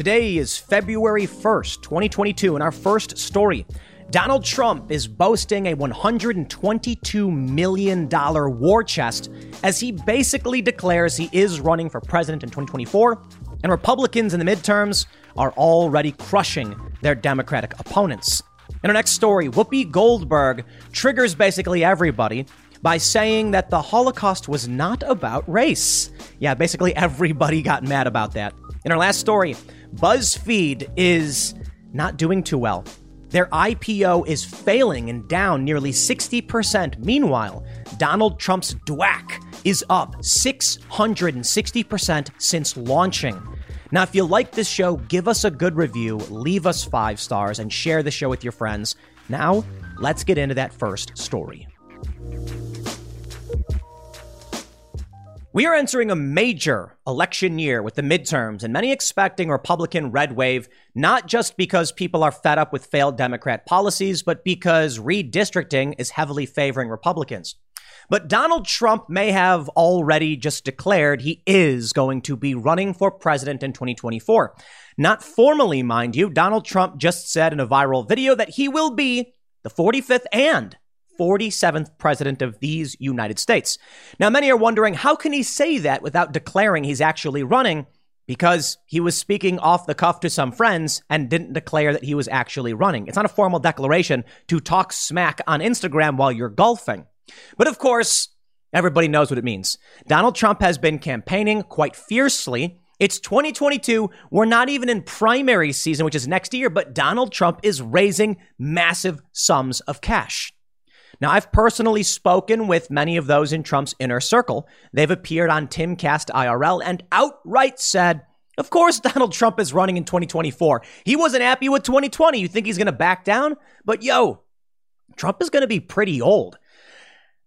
Today is February 1st, 2022, and our first story. Donald Trump is boasting a $122 million war chest as he basically declares he is running for president in 2024, and Republicans in the midterms are already crushing their Democratic opponents. In our next story, Whoopi Goldberg triggers basically everybody by saying that the Holocaust was not about race. Yeah, basically everybody got mad about that. In our last story, BuzzFeed is not doing too well. Their IPO is failing and down nearly 60%. Meanwhile, Donald Trump's DWAC is up 660% since launching. Now, if you like this show, give us a good review, leave us five stars, and share the show with your friends. Now, let's get into that first story. We are entering a major election year with the midterms, and many expecting Republican red wave, not just because people are fed up with failed Democrat policies, but because redistricting is heavily favoring Republicans. But Donald Trump may have already just declared he is going to be running for president in 2024. Not formally, mind you, Donald Trump just said in a viral video that he will be the 45th and 47th president of these United States. Now, many are wondering how can he say that without declaring he's actually running? Because he was speaking off the cuff to some friends and didn't declare that he was actually running. It's not a formal declaration to talk smack on Instagram while you're golfing. But of course, everybody knows what it means. Donald Trump has been campaigning quite fiercely. It's 2022. We're not even in primary season, which is next year, but Donald Trump is raising massive sums of cash. Now, I've personally spoken with many of those in Trump's inner circle. They've appeared on Timcast IRL and outright said, of course, Donald Trump is running in 2024. He wasn't happy with 2020. You think he's going to back down? But yo, Trump is going to be pretty old.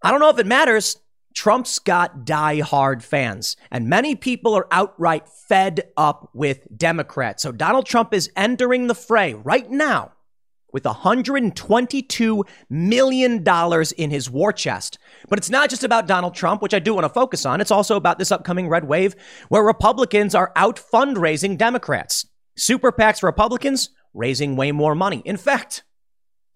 I don't know if it matters. Trump's got die-hard fans, and many people are outright fed up with Democrats. So Donald Trump is entering the fray right now with $122 million in his war chest. But it's not just about Donald Trump, which I do want to focus on. It's also about this upcoming red wave where Republicans are out fundraising Democrats. Super PACs Republicans raising way more money. In fact,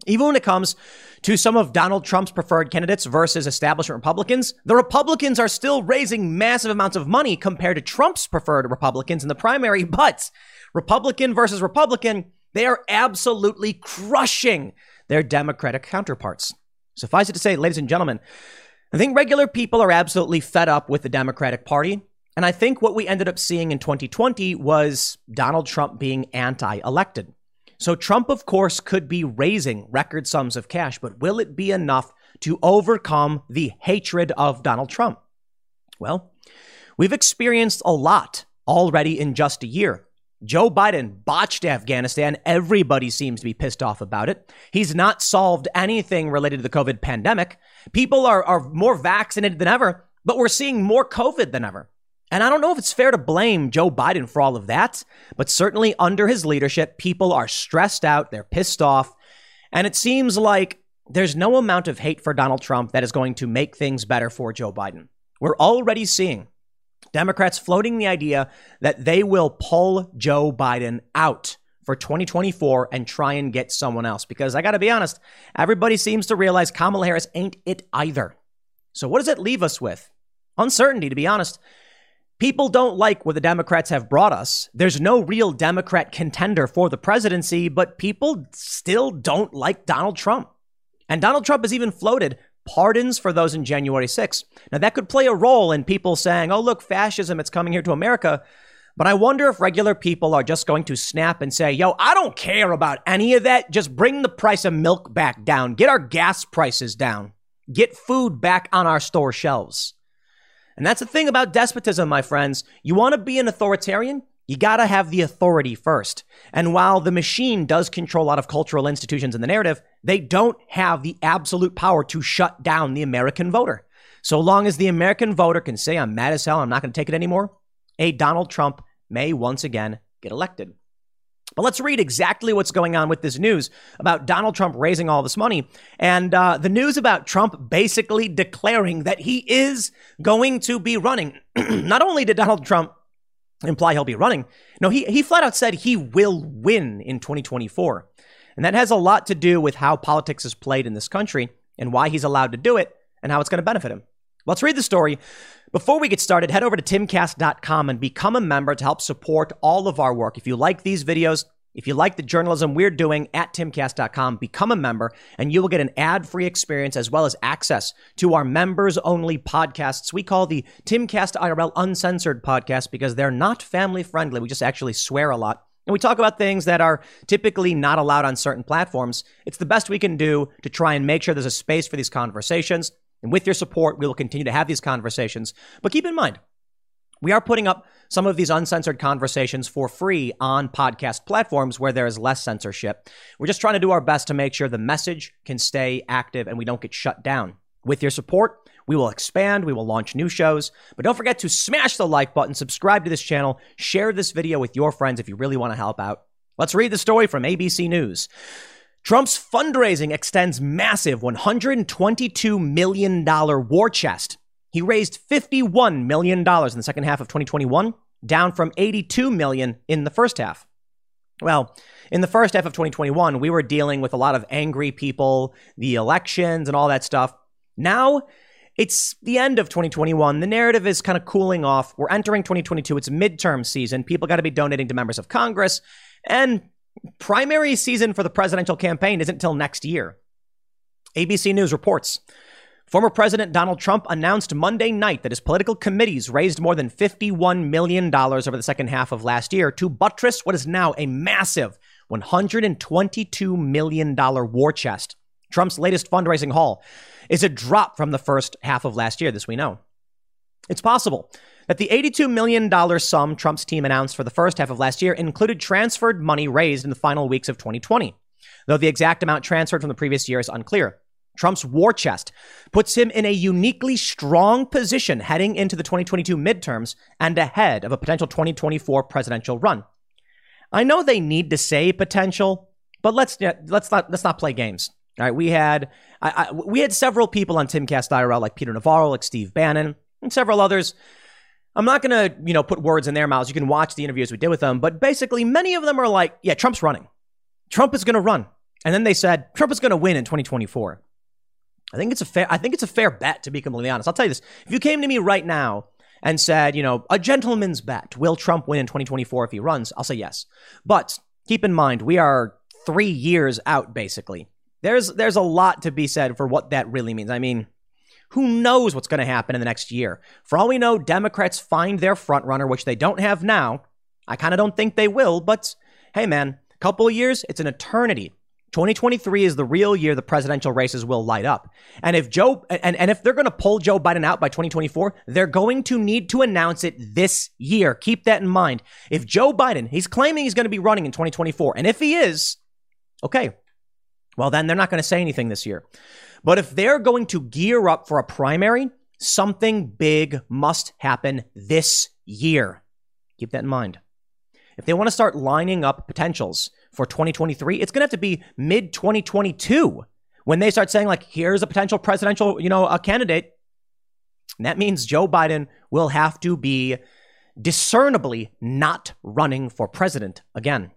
even when it comes to some of Donald Trump's preferred candidates versus establishment Republicans, the Republicans are still raising massive amounts of money compared to Trump's preferred Republicans in the primary. But Republican versus Republican, they are absolutely crushing their Democratic counterparts. Suffice it to say, ladies and gentlemen, I think regular people are absolutely fed up with the Democratic Party. And I think what we ended up seeing in 2020 was Donald Trump being anti elected. So Trump, of course, could be raising record sums of cash, but will it be enough to overcome the hatred of Donald Trump? Well, we've experienced a lot already in just a year. Joe Biden botched Afghanistan. Everybody seems to be pissed off about it. He's not solved anything related to the COVID pandemic. People are, are more vaccinated than ever, but we're seeing more COVID than ever. And I don't know if it's fair to blame Joe Biden for all of that, but certainly under his leadership, people are stressed out, they're pissed off, and it seems like there's no amount of hate for Donald Trump that is going to make things better for Joe Biden. We're already seeing Democrats floating the idea that they will pull Joe Biden out for 2024 and try and get someone else. Because I got to be honest, everybody seems to realize Kamala Harris ain't it either. So, what does it leave us with? Uncertainty, to be honest. People don't like what the Democrats have brought us. There's no real Democrat contender for the presidency, but people still don't like Donald Trump. And Donald Trump has even floated pardons for those in January 6th. Now, that could play a role in people saying, oh, look, fascism, it's coming here to America. But I wonder if regular people are just going to snap and say, yo, I don't care about any of that. Just bring the price of milk back down, get our gas prices down, get food back on our store shelves. And that's the thing about despotism, my friends. You want to be an authoritarian? You got to have the authority first. And while the machine does control a lot of cultural institutions in the narrative, they don't have the absolute power to shut down the American voter. So long as the American voter can say, I'm mad as hell, I'm not going to take it anymore, a Donald Trump may once again get elected. But let's read exactly what's going on with this news about Donald Trump raising all this money and uh, the news about Trump basically declaring that he is going to be running. Not only did Donald Trump imply he'll be running, no, he, he flat out said he will win in 2024. And that has a lot to do with how politics is played in this country and why he's allowed to do it and how it's going to benefit him. Let's read the story. Before we get started, head over to timcast.com and become a member to help support all of our work. If you like these videos, if you like the journalism we're doing at timcast.com, become a member and you will get an ad free experience as well as access to our members only podcasts. We call the Timcast IRL Uncensored podcast because they're not family friendly. We just actually swear a lot. And we talk about things that are typically not allowed on certain platforms. It's the best we can do to try and make sure there's a space for these conversations. And with your support, we will continue to have these conversations. But keep in mind, we are putting up some of these uncensored conversations for free on podcast platforms where there is less censorship. We're just trying to do our best to make sure the message can stay active and we don't get shut down. With your support, we will expand, we will launch new shows, but don't forget to smash the like button, subscribe to this channel, share this video with your friends if you really want to help out. Let's read the story from ABC News. Trump's fundraising extends massive $122 million war chest. He raised $51 million in the second half of 2021, down from 82 million in the first half. Well, in the first half of 2021, we were dealing with a lot of angry people, the elections, and all that stuff. Now, it's the end of 2021. The narrative is kind of cooling off. We're entering 2022. It's midterm season. People got to be donating to members of Congress. And primary season for the presidential campaign isn't until next year. ABC News reports former President Donald Trump announced Monday night that his political committees raised more than $51 million over the second half of last year to buttress what is now a massive $122 million war chest. Trump's latest fundraising haul is a drop from the first half of last year, this we know. It's possible that the $82 million sum Trump's team announced for the first half of last year included transferred money raised in the final weeks of 2020, though the exact amount transferred from the previous year is unclear. Trump's war chest puts him in a uniquely strong position heading into the 2022 midterms and ahead of a potential 2024 presidential run. I know they need to say potential, but let's let's not let's not play games. All right, we had I, I, we had several people on Timcast IRL like Peter Navarro, like Steve Bannon, and several others I'm not going to, you know, put words in their mouths. You can watch the interviews we did with them, but basically many of them are like, yeah, Trump's running. Trump is going to run. And then they said Trump is going to win in 2024. I think it's a fair I think it's a fair bet to be completely honest. I'll tell you this. If you came to me right now and said, you know, a gentleman's bet, will Trump win in 2024 if he runs? I'll say yes. But keep in mind, we are 3 years out basically. There's there's a lot to be said for what that really means. I mean, who knows what's going to happen in the next year? For all we know, Democrats find their frontrunner, which they don't have now. I kind of don't think they will, but hey, man, a couple years, it's an eternity. 2023 is the real year the presidential races will light up. And if Joe and, and if they're going to pull Joe Biden out by 2024, they're going to need to announce it this year. Keep that in mind. If Joe Biden, he's claiming he's going to be running in 2024, and if he is, okay, well then they're not going to say anything this year. But if they're going to gear up for a primary, something big must happen this year. Keep that in mind. If they want to start lining up potentials for 2023, it's going to have to be mid 2022 when they start saying like, here's a potential presidential, you know, a candidate. And that means Joe Biden will have to be discernibly not running for president again.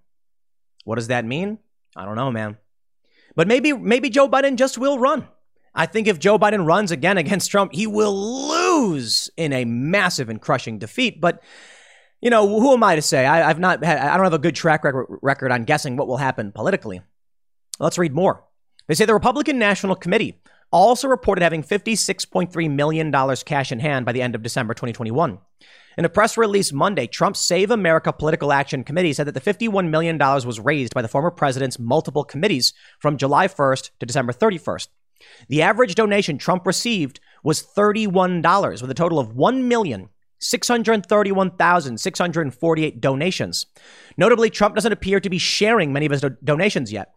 What does that mean? I don't know, man. But maybe maybe Joe Biden just will run. I think if Joe Biden runs again against Trump, he will lose in a massive and crushing defeat. But you know, who am I to say? I, have not had, I don't have a good track record on guessing what will happen politically. Let's read more. They say the Republican National Committee also reported having $56.3 million cash in hand by the end of December 2021. In a press release Monday, Trump's Save America Political Action Committee said that the $51 million was raised by the former president's multiple committees from July 1st to December 31st. The average donation Trump received was $31, with a total of 1,631,648 donations. Notably, Trump doesn't appear to be sharing many of his do- donations yet.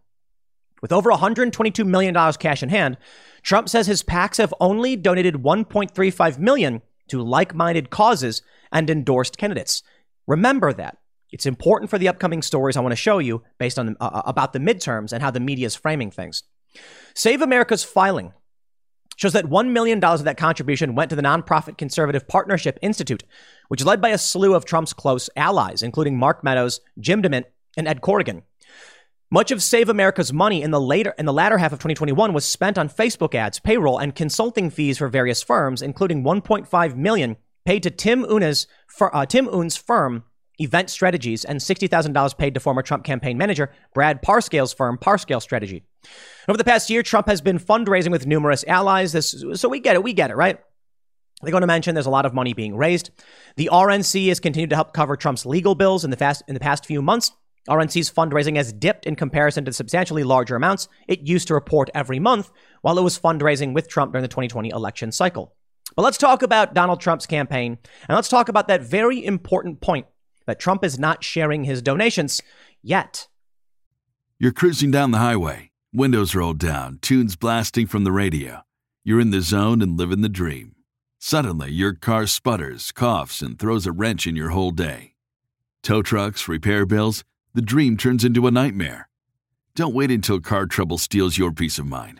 With over $122 million cash in hand, Trump says his PACs have only donated 1.35 million to like-minded causes and endorsed candidates. Remember that. It's important for the upcoming stories I want to show you based on uh, about the midterms and how the media is framing things. Save America's filing shows that $1 million of that contribution went to the nonprofit Conservative Partnership Institute, which is led by a slew of Trump's close allies, including Mark Meadows, Jim DeMint, and Ed Corrigan. Much of Save America's money in the later in the latter half of 2021 was spent on Facebook ads, payroll, and consulting fees for various firms, including 1.5 million paid to Tim Una's uh, Tim Un's firm Event Strategies and $60,000 paid to former Trump campaign manager Brad Parscale's firm Parscale Strategy. Over the past year, Trump has been fundraising with numerous allies. This, so we get it. We get it, right? They're going to mention there's a lot of money being raised. The RNC has continued to help cover Trump's legal bills in the, fast, in the past few months. RNC's fundraising has dipped in comparison to substantially larger amounts it used to report every month while it was fundraising with Trump during the 2020 election cycle. But let's talk about Donald Trump's campaign, and let's talk about that very important point that Trump is not sharing his donations yet. You're cruising down the highway Windows rolled down, tunes blasting from the radio. You're in the zone and living the dream. Suddenly, your car sputters, coughs, and throws a wrench in your whole day. Tow trucks, repair bills, the dream turns into a nightmare. Don't wait until car trouble steals your peace of mind.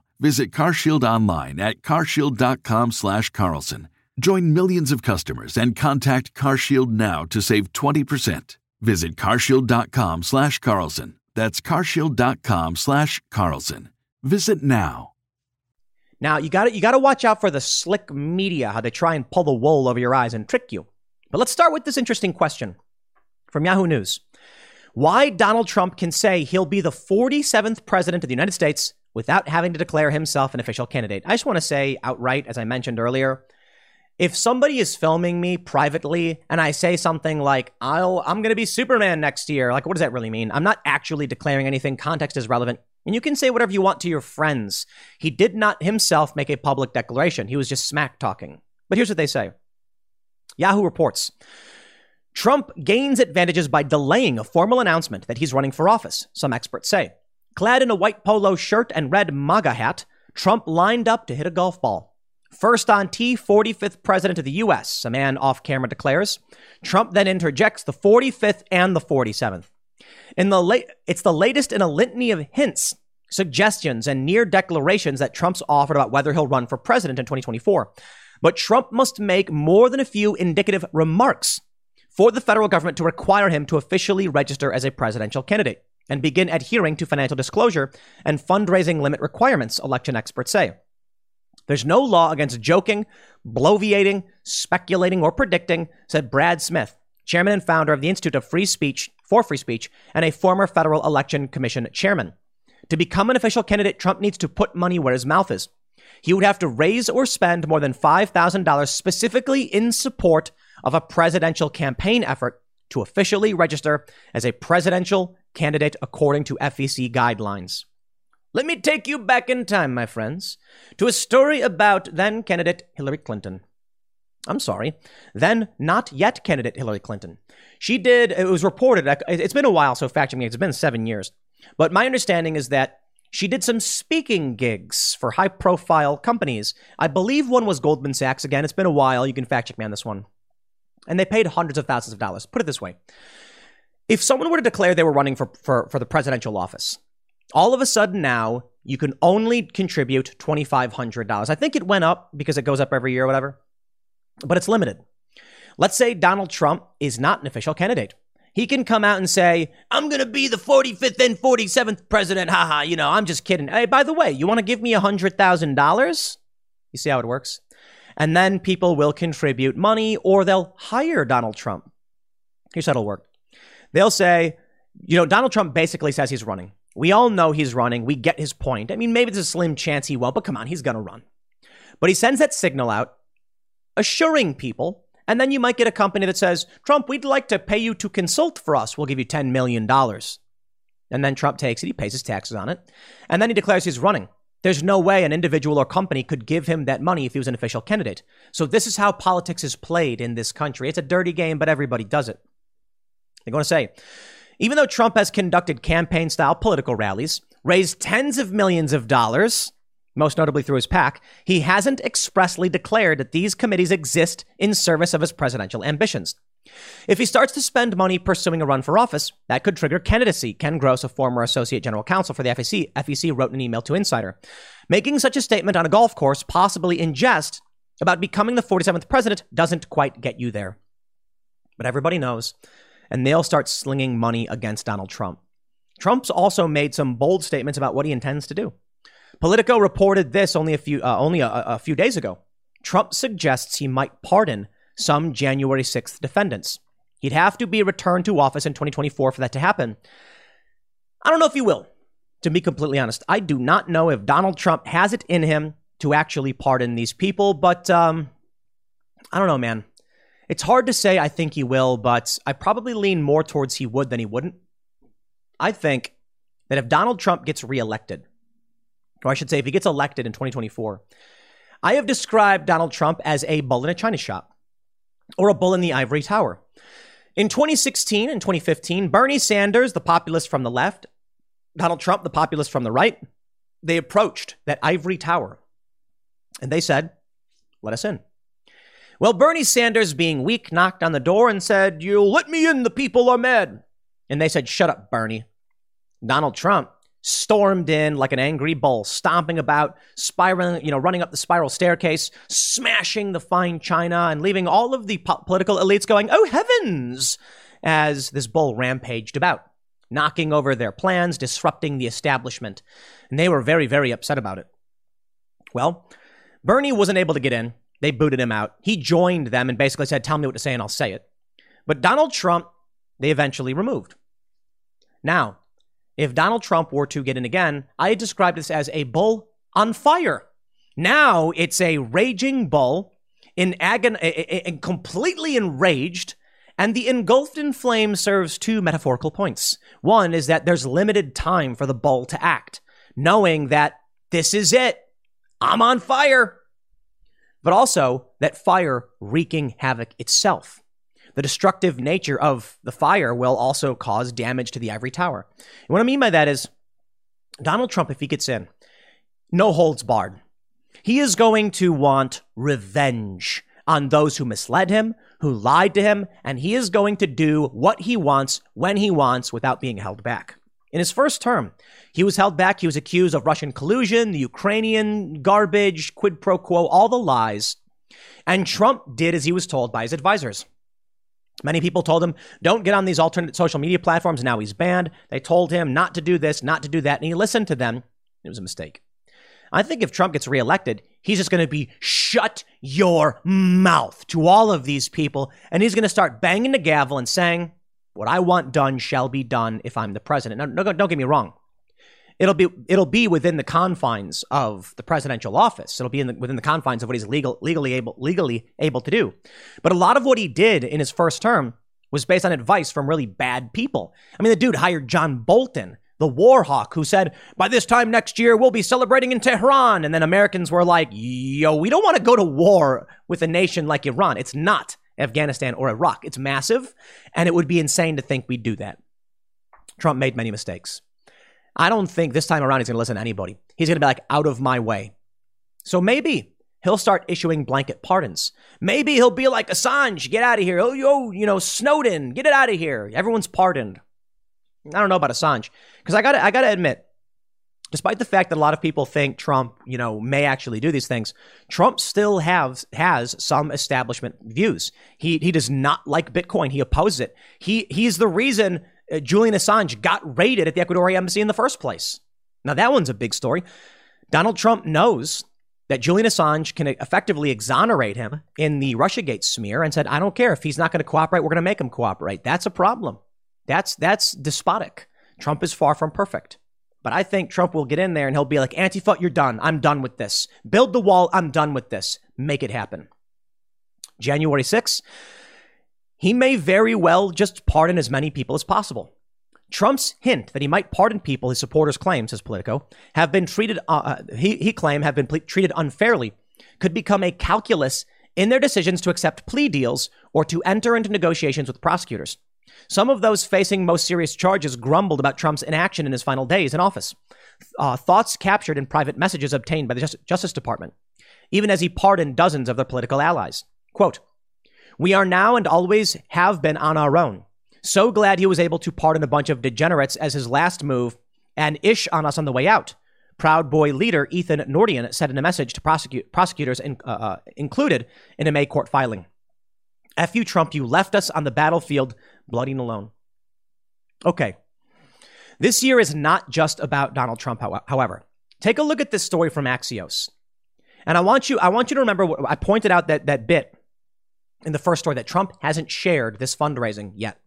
Visit CarShield online at carshield.com/slash Carlson. Join millions of customers and contact CarShield now to save 20%. Visit carshield.com/slash Carlson. That's carshield.com slash Carlson. Visit now. Now you got you got to watch out for the slick media, how they try and pull the wool over your eyes and trick you. But let's start with this interesting question from Yahoo News: Why Donald Trump can say he'll be the 47th president of the United States without having to declare himself an official candidate? I just want to say outright, as I mentioned earlier, if somebody is filming me privately and I say something like, I'll, I'm going to be Superman next year, like, what does that really mean? I'm not actually declaring anything. Context is relevant. And you can say whatever you want to your friends. He did not himself make a public declaration. He was just smack talking. But here's what they say Yahoo reports Trump gains advantages by delaying a formal announcement that he's running for office, some experts say. Clad in a white polo shirt and red MAGA hat, Trump lined up to hit a golf ball. First on T, 45th president of the U.S., a man off camera declares. Trump then interjects the 45th and the 47th. In the it's the latest in a litany of hints, suggestions, and near declarations that Trump's offered about whether he'll run for president in 2024. But Trump must make more than a few indicative remarks for the federal government to require him to officially register as a presidential candidate and begin adhering to financial disclosure and fundraising limit requirements, election experts say. There's no law against joking, bloviating, speculating, or predicting, said Brad Smith, chairman and founder of the Institute of Free Speech for Free Speech and a former Federal Election Commission chairman. To become an official candidate, Trump needs to put money where his mouth is. He would have to raise or spend more than $5,000 specifically in support of a presidential campaign effort to officially register as a presidential candidate according to FEC guidelines. Let me take you back in time, my friends, to a story about then candidate Hillary Clinton. I'm sorry, then not yet candidate Hillary Clinton. She did, it was reported, it's been a while, so fact check me, it's been seven years. But my understanding is that she did some speaking gigs for high profile companies. I believe one was Goldman Sachs. Again, it's been a while. You can fact check me on this one. and they paid hundreds of thousands of dollars. Put it this way if someone were to declare they were running for, for, for the presidential office, all of a sudden now you can only contribute $2,500. I think it went up because it goes up every year or whatever, but it's limited. Let's say Donald Trump is not an official candidate. He can come out and say, I'm going to be the 45th and 47th president. Haha, you know, I'm just kidding. Hey, by the way, you want to give me $100,000? You see how it works? And then people will contribute money or they'll hire Donald Trump. Here's how it'll work they'll say, you know, Donald Trump basically says he's running. We all know he's running. We get his point. I mean, maybe there's a slim chance he won't, but come on, he's going to run. But he sends that signal out, assuring people. And then you might get a company that says, Trump, we'd like to pay you to consult for us. We'll give you $10 million. And then Trump takes it, he pays his taxes on it. And then he declares he's running. There's no way an individual or company could give him that money if he was an official candidate. So this is how politics is played in this country. It's a dirty game, but everybody does it. They're going to say, even though Trump has conducted campaign style political rallies, raised tens of millions of dollars, most notably through his PAC, he hasn't expressly declared that these committees exist in service of his presidential ambitions. If he starts to spend money pursuing a run for office, that could trigger candidacy, Ken Gross, a former associate general counsel for the FEC, FEC wrote an email to Insider. Making such a statement on a golf course, possibly in jest, about becoming the 47th president doesn't quite get you there. But everybody knows and they'll start slinging money against Donald Trump. Trump's also made some bold statements about what he intends to do. Politico reported this only a few uh, only a, a few days ago. Trump suggests he might pardon some January 6th defendants. He'd have to be returned to office in 2024 for that to happen. I don't know if he will, to be completely honest. I do not know if Donald Trump has it in him to actually pardon these people, but um, I don't know, man. It's hard to say I think he will, but I probably lean more towards he would than he wouldn't. I think that if Donald Trump gets reelected, or I should say, if he gets elected in 2024, I have described Donald Trump as a bull in a china shop or a bull in the ivory tower. In 2016 and 2015, Bernie Sanders, the populist from the left, Donald Trump, the populist from the right, they approached that ivory tower and they said, let us in. Well, Bernie Sanders, being weak, knocked on the door and said, You let me in, the people are mad. And they said, Shut up, Bernie. Donald Trump stormed in like an angry bull, stomping about, spiraling, you know, running up the spiral staircase, smashing the fine china, and leaving all of the po- political elites going, Oh heavens, as this bull rampaged about, knocking over their plans, disrupting the establishment. And they were very, very upset about it. Well, Bernie wasn't able to get in. They booted him out. He joined them and basically said, Tell me what to say and I'll say it. But Donald Trump, they eventually removed. Now, if Donald Trump were to get in again, I described this as a bull on fire. Now it's a raging bull, in agon, completely enraged, and the engulfed in flame serves two metaphorical points. One is that there's limited time for the bull to act, knowing that this is it. I'm on fire but also that fire wreaking havoc itself. The destructive nature of the fire will also cause damage to the ivory tower. And what I mean by that is Donald Trump, if he gets in, no holds barred. He is going to want revenge on those who misled him, who lied to him, and he is going to do what he wants when he wants without being held back. In his first term, he was held back. He was accused of Russian collusion, the Ukrainian garbage, quid pro quo, all the lies. And Trump did as he was told by his advisors. Many people told him, don't get on these alternate social media platforms. Now he's banned. They told him not to do this, not to do that. And he listened to them. It was a mistake. I think if Trump gets reelected, he's just going to be shut your mouth to all of these people. And he's going to start banging the gavel and saying, what I want done shall be done if I'm the president. Now, no, don't get me wrong. It'll be it'll be within the confines of the presidential office. It'll be the, within the confines of what he's legal, legally able legally able to do. But a lot of what he did in his first term was based on advice from really bad people. I mean, the dude hired John Bolton, the war hawk, who said, by this time next year, we'll be celebrating in Tehran. And then Americans were like, yo, we don't want to go to war with a nation like Iran. It's not. Afghanistan or Iraq. It's massive, and it would be insane to think we'd do that. Trump made many mistakes. I don't think this time around he's going to listen to anybody. He's going to be like, out of my way. So maybe he'll start issuing blanket pardons. Maybe he'll be like Assange, get out of here. Oh, yo, you know, Snowden, get it out of here. Everyone's pardoned. I don't know about Assange because I got I got to admit, despite the fact that a lot of people think Trump, you know, may actually do these things, Trump still has has some establishment views. He he does not like Bitcoin. He opposes it. He he's the reason uh, Julian Assange got raided at the Ecuadorian embassy in the first place. Now that one's a big story. Donald Trump knows that Julian Assange can effectively exonerate him in the Russiagate smear and said, I don't care if he's not going to cooperate, we're going to make him cooperate. That's a problem. That's that's despotic. Trump is far from perfect. But I think Trump will get in there and he'll be like, Antifa, you're done. I'm done with this. Build the wall. I'm done with this. Make it happen. January 6th, he may very well just pardon as many people as possible. Trump's hint that he might pardon people his supporters claim, says Politico, have been treated, uh, uh he, he claim have been ple- treated unfairly, could become a calculus in their decisions to accept plea deals or to enter into negotiations with prosecutors. Some of those facing most serious charges grumbled about Trump's inaction in his final days in office. Uh, thoughts captured in private messages obtained by the Just- Justice Department, even as he pardoned dozens of their political allies. Quote, We are now and always have been on our own. So glad he was able to pardon a bunch of degenerates as his last move and ish on us on the way out. Proud Boy leader Ethan Nordean said in a message to prosecute, prosecutors in, uh, uh, included in a May court filing. F you, Trump, you left us on the battlefield bloody and alone. Okay. This year is not just about Donald Trump, however. Take a look at this story from Axios. And I want you, I want you to remember I pointed out that, that bit in the first story that Trump hasn't shared this fundraising yet.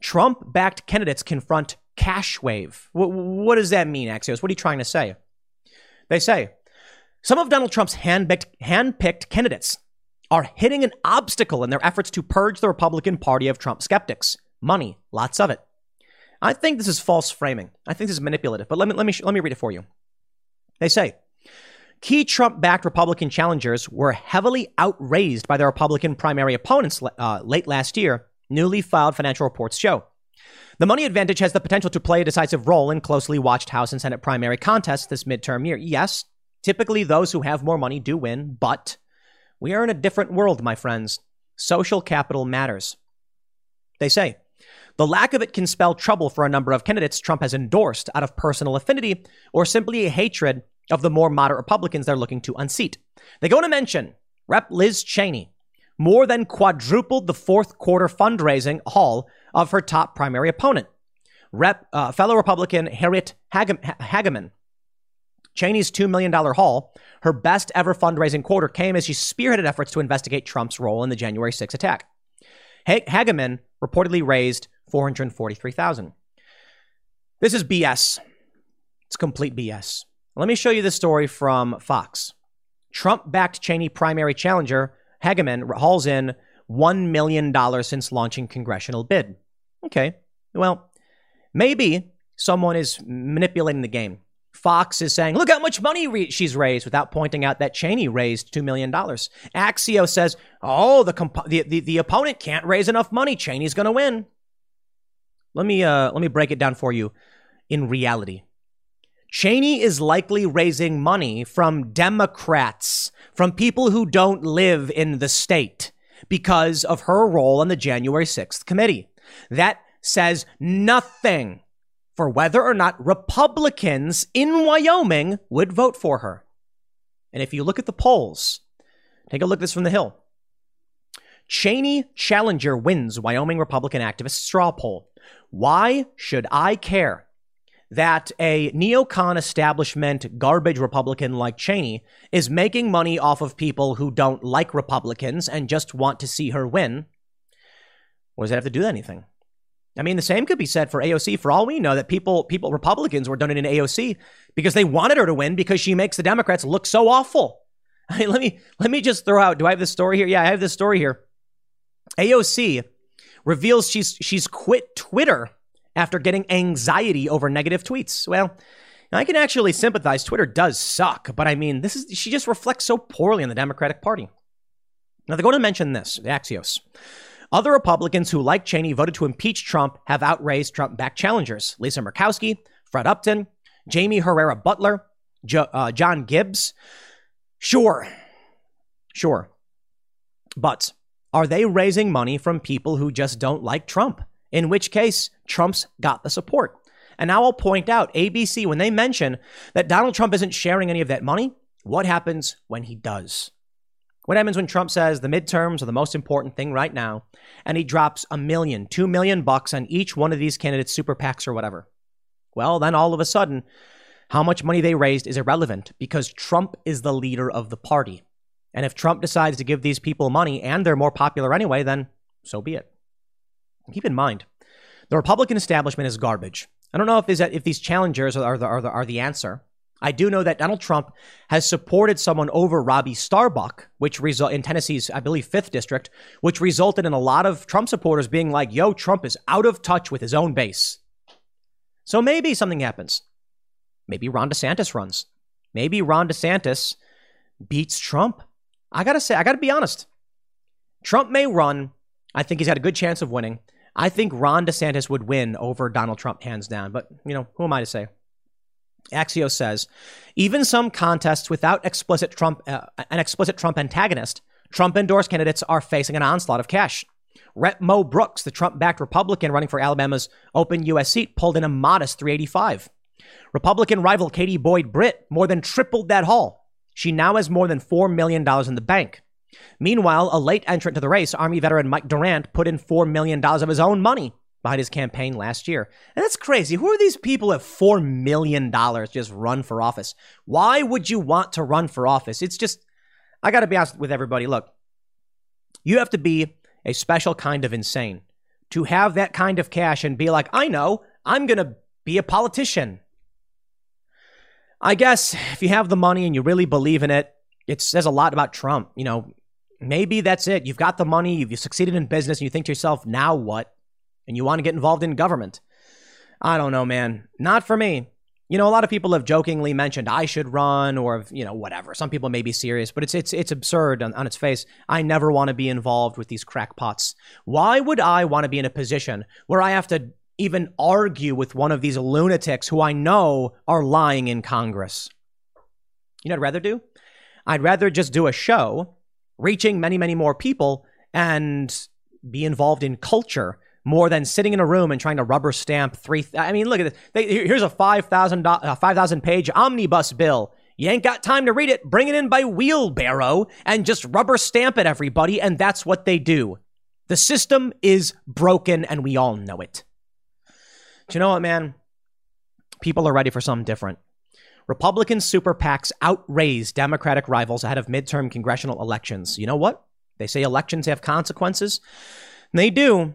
Trump backed candidates confront cash wave. What, what, does that mean, Axios? What are you trying to say? They say some of Donald Trump's hand-picked candidates are hitting an obstacle in their efforts to purge the Republican Party of Trump skeptics. Money, lots of it. I think this is false framing. I think this is manipulative, but let me, let me, let me read it for you. They say key Trump backed Republican challengers were heavily outraised by their Republican primary opponents uh, late last year, newly filed financial reports show. The money advantage has the potential to play a decisive role in closely watched House and Senate primary contests this midterm year. Yes, typically those who have more money do win, but we are in a different world, my friends. Social capital matters. They say the lack of it can spell trouble for a number of candidates Trump has endorsed out of personal affinity or simply a hatred of the more moderate Republicans they're looking to unseat. They go on to mention Rep. Liz Cheney more than quadrupled the fourth quarter fundraising haul of her top primary opponent. Rep. Uh, fellow Republican Harriet Hageman Cheney's $2 million haul, her best ever fundraising quarter, came as she spearheaded efforts to investigate Trump's role in the January 6 attack. Hageman reportedly raised 443,000. This is BS. It's complete BS. Let me show you this story from Fox. Trump-backed Cheney primary challenger Hageman hauls in $1 million since launching congressional bid. Okay, well, maybe someone is manipulating the game. Fox is saying, look how much money re- she's raised without pointing out that Cheney raised $2 million. Axios says, oh, the, comp- the, the, the, opponent can't raise enough money. Cheney's going to win. Let me, uh, let me break it down for you in reality. Cheney is likely raising money from Democrats, from people who don't live in the state because of her role on the January 6th committee. That says nothing for whether or not Republicans in Wyoming would vote for her. And if you look at the polls, take a look at this from the Hill. Cheney Challenger wins Wyoming Republican activist straw poll. Why should I care that a neocon establishment garbage Republican like Cheney is making money off of people who don't like Republicans and just want to see her win? What does that have to do anything? I mean, the same could be said for AOC. For all we know, that people, people, Republicans were donating to AOC because they wanted her to win because she makes the Democrats look so awful. I mean, let me let me just throw out. Do I have this story here? Yeah, I have this story here. AOC reveals she's she's quit Twitter after getting anxiety over negative tweets. Well, I can actually sympathize. Twitter does suck, but I mean, this is she just reflects so poorly on the Democratic Party. Now they're going to mention this, Axios. Other Republicans who, like Cheney, voted to impeach Trump have outraised Trump backed challengers Lisa Murkowski, Fred Upton, Jaime Herrera Beutler, jo- uh, John Gibbs. Sure, Sure. But are they raising money from people who just don't like Trump? In which case, Trump's got the support. And now I'll point out ABC, when they mention that Donald Trump isn't sharing any of that money, what happens when he does? What happens when Trump says the midterms are the most important thing right now, and he drops a million, two million bucks on each one of these candidates' super PACs or whatever? Well, then all of a sudden, how much money they raised is irrelevant because Trump is the leader of the party. And if Trump decides to give these people money and they're more popular anyway, then so be it. Keep in mind, the Republican establishment is garbage. I don't know if, these, if these challengers are the, are, the, are the answer. I do know that Donald Trump has supported someone over Robbie Starbuck, which result in Tennessee's, I believe, fifth district, which resulted in a lot of Trump supporters being like, yo, Trump is out of touch with his own base. So maybe something happens. Maybe Ron DeSantis runs. Maybe Ron DeSantis beats Trump. I gotta say, I gotta be honest. Trump may run. I think he's got a good chance of winning. I think Ron DeSantis would win over Donald Trump hands down. But, you know, who am I to say? Axios says even some contests without explicit Trump, uh, an explicit Trump antagonist, Trump endorsed candidates are facing an onslaught of cash. Rep Mo Brooks, the Trump backed Republican running for Alabama's open U.S. seat, pulled in a modest 385. Republican rival Katie Boyd Britt more than tripled that haul. She now has more than $4 million in the bank. Meanwhile, a late entrant to the race, Army veteran Mike Durant, put in $4 million of his own money behind his campaign last year. And that's crazy. Who are these people at $4 million just run for office? Why would you want to run for office? It's just, I got to be honest with everybody. Look, you have to be a special kind of insane to have that kind of cash and be like, I know, I'm going to be a politician. I guess if you have the money and you really believe in it, it says a lot about Trump. You know, maybe that's it. You've got the money, you've succeeded in business, and you think to yourself, now what? And you want to get involved in government. I don't know, man. Not for me. You know, a lot of people have jokingly mentioned I should run or, you know, whatever. Some people may be serious, but it's it's it's absurd on, on its face. I never want to be involved with these crackpots. Why would I want to be in a position where I have to even argue with one of these lunatics who I know are lying in Congress? You know I'd rather do? I'd rather just do a show reaching many, many more people and be involved in culture more than sitting in a room and trying to rubber stamp three. Th- I mean, look at this. They, here's a 5,000 uh, 5, page omnibus bill. You ain't got time to read it. Bring it in by wheelbarrow and just rubber stamp it, everybody. And that's what they do. The system is broken and we all know it. Do you know what, man? People are ready for something different. Republican super PACs outraise Democratic rivals ahead of midterm congressional elections. You know what? They say elections have consequences. They do,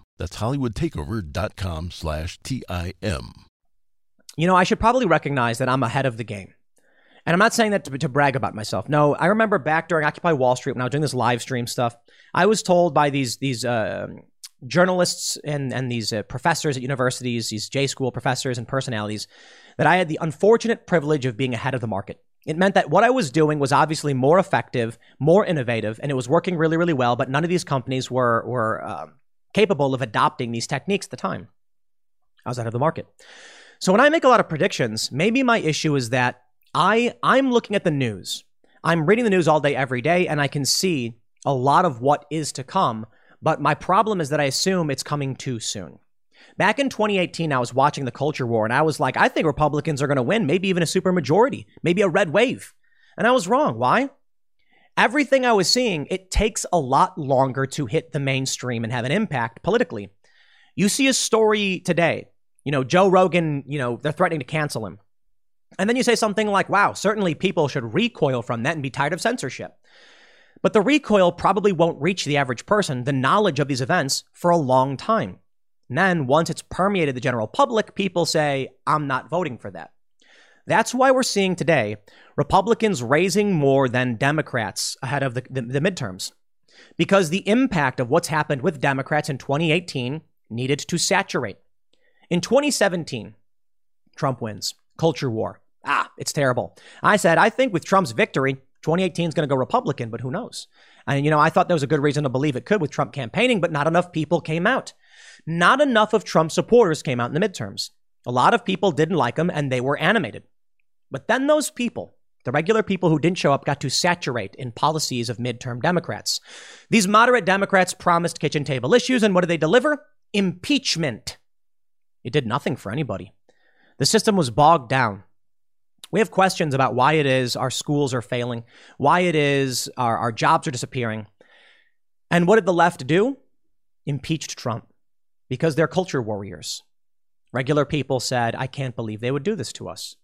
That's hollywoodtakeover.com slash T-I-M. You know, I should probably recognize that I'm ahead of the game. And I'm not saying that to, to, brag about myself. No, I remember back during Occupy Wall Street when I was doing this live stream stuff, I was told by these these uh, journalists and, and these uh, professors at universities, these J school professors and personalities, that I had the unfortunate privilege of being ahead of the market. It meant that what I was doing was obviously more effective, more innovative, and it was working really, really well. But none of these companies were were um, capable of adopting these techniques at the time. I was out of the market. So when I make a lot of predictions, maybe my issue is that I I'm looking at the news. I'm reading the news all day every day and I can see a lot of what is to come, but my problem is that I assume it's coming too soon. Back in 2018, I was watching the culture war and I was like, I think Republicans are going to win, maybe even a supermajority, maybe a red wave. And I was wrong. Why? Everything I was seeing, it takes a lot longer to hit the mainstream and have an impact politically. You see a story today, you know, Joe Rogan, you know, they're threatening to cancel him. And then you say something like, wow, certainly people should recoil from that and be tired of censorship. But the recoil probably won't reach the average person, the knowledge of these events, for a long time. And then once it's permeated the general public, people say, I'm not voting for that. That's why we're seeing today Republicans raising more than Democrats ahead of the, the, the, midterms. Because the impact of what's happened with Democrats in 2018 needed to saturate. In 2017, Trump wins. Culture war. Ah, it's terrible. I said, I think with Trump's victory, 2018 is going to go Republican, but who knows? And, you know, I thought there was a good reason to believe it could with Trump campaigning, but not enough people came out. Not enough of Trump supporters came out in the midterms. A lot of people didn't like him and they were animated. But then those people, the regular people who didn't show up, got to saturate in policies of midterm Democrats. These moderate Democrats promised kitchen table issues, and what did they deliver? Impeachment. It did nothing for anybody. The system was bogged down. We have questions about why it is our schools are failing, why it is our, our jobs are disappearing. And what did the left do? Impeached Trump because they're culture warriors. Regular people said, I can't believe they would do this to us.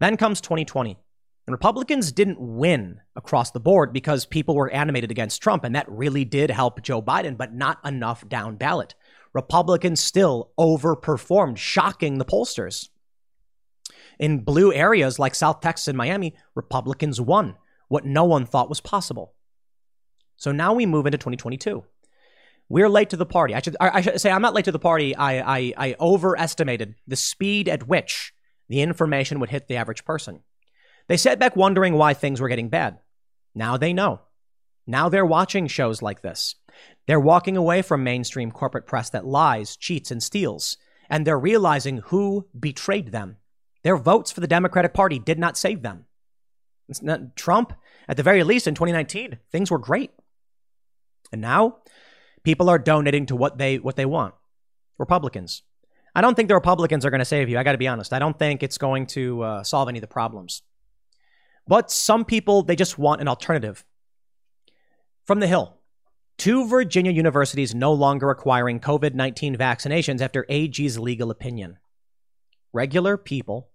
Then comes 2020. And Republicans didn't win across the board because people were animated against Trump, and that really did help Joe Biden, but not enough down ballot. Republicans still overperformed, shocking the pollsters. In blue areas like South Texas and Miami, Republicans won what no one thought was possible. So now we move into 2022. We're late to the party. I should, I should say I'm not late to the party. I, I, I overestimated the speed at which the information would hit the average person. They sat back wondering why things were getting bad. Now they know. Now they're watching shows like this. They're walking away from mainstream corporate press that lies, cheats, and steals, and they're realizing who betrayed them. Their votes for the Democratic Party did not save them. Not, Trump, at the very least in 2019, things were great. And now people are donating to what they what they want. Republicans. I don't think the Republicans are going to save you. I got to be honest. I don't think it's going to uh, solve any of the problems. But some people, they just want an alternative. From the Hill, two Virginia universities no longer requiring COVID 19 vaccinations after AG's legal opinion. Regular people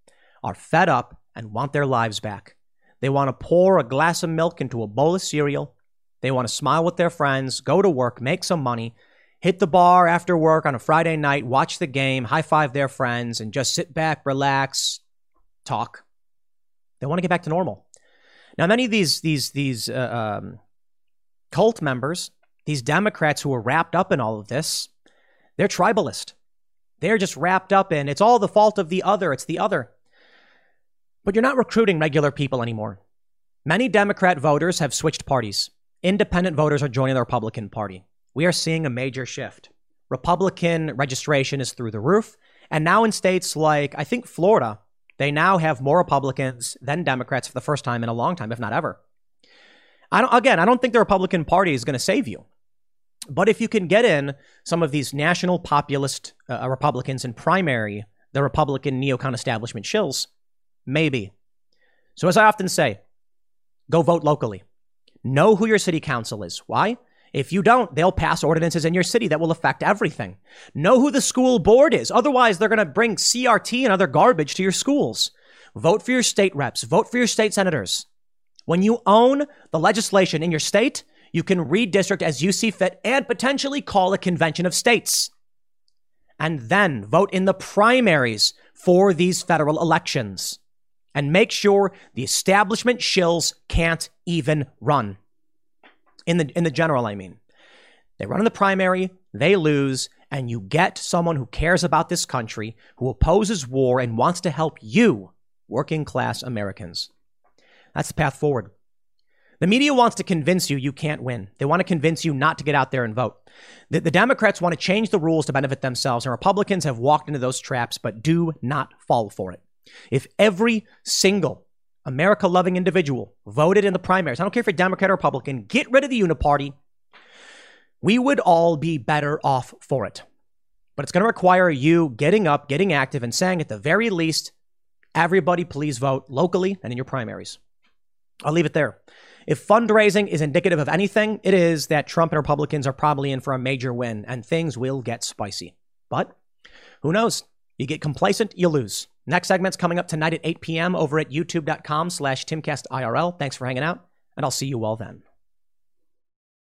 are fed up and want their lives back. They want to pour a glass of milk into a bowl of cereal. They want to smile with their friends, go to work, make some money, hit the bar after work on a Friday night, watch the game, high five their friends, and just sit back, relax, talk. They want to get back to normal. Now, many of these these these uh, um, cult members, these Democrats who are wrapped up in all of this, they're tribalist. They're just wrapped up in it's all the fault of the other. It's the other. But you're not recruiting regular people anymore. Many Democrat voters have switched parties. Independent voters are joining the Republican Party we are seeing a major shift. Republican registration is through the roof. And now in states like, I think Florida, they now have more Republicans than Democrats for the first time in a long time, if not ever. I don't, again, I don't think the Republican Party is going to save you. But if you can get in some of these national populist uh, Republicans in primary, the Republican neocon establishment shills, maybe. So, as I often say, go vote locally. Know who your city council is. Why? If you don't, they'll pass ordinances in your city that will affect everything. Know who the school board is. Otherwise, they're going to bring CRT and other garbage to your schools. Vote for your state reps. Vote for your state senators. When you own the legislation in your state, you can redistrict as you see fit and potentially call a convention of states. And then vote in the primaries for these federal elections. And make sure the establishment shills can't even run in the in the general i mean they run in the primary they lose and you get someone who cares about this country who opposes war and wants to help you working class americans that's the path forward the media wants to convince you you can't win. They want to convince you not to get out there and vote. The, the, Democrats want to change the rules to benefit themselves, and Republicans have walked into those traps, but do not fall for it. If every single America loving individual voted in the primaries, I don't care if you're Democrat or Republican, get rid of the uniparty, we would all be better off for it. But it's going to require you getting up, getting active, and saying at the very least, everybody please vote locally and in your primaries. I'll leave it there. If fundraising is indicative of anything, it is that Trump and Republicans are probably in for a major win and things will get spicy. But who knows? You get complacent, you lose. Next segment's coming up tonight at 8 p.m. over at youtube.com slash timcastirl. Thanks for hanging out, and I'll see you all then.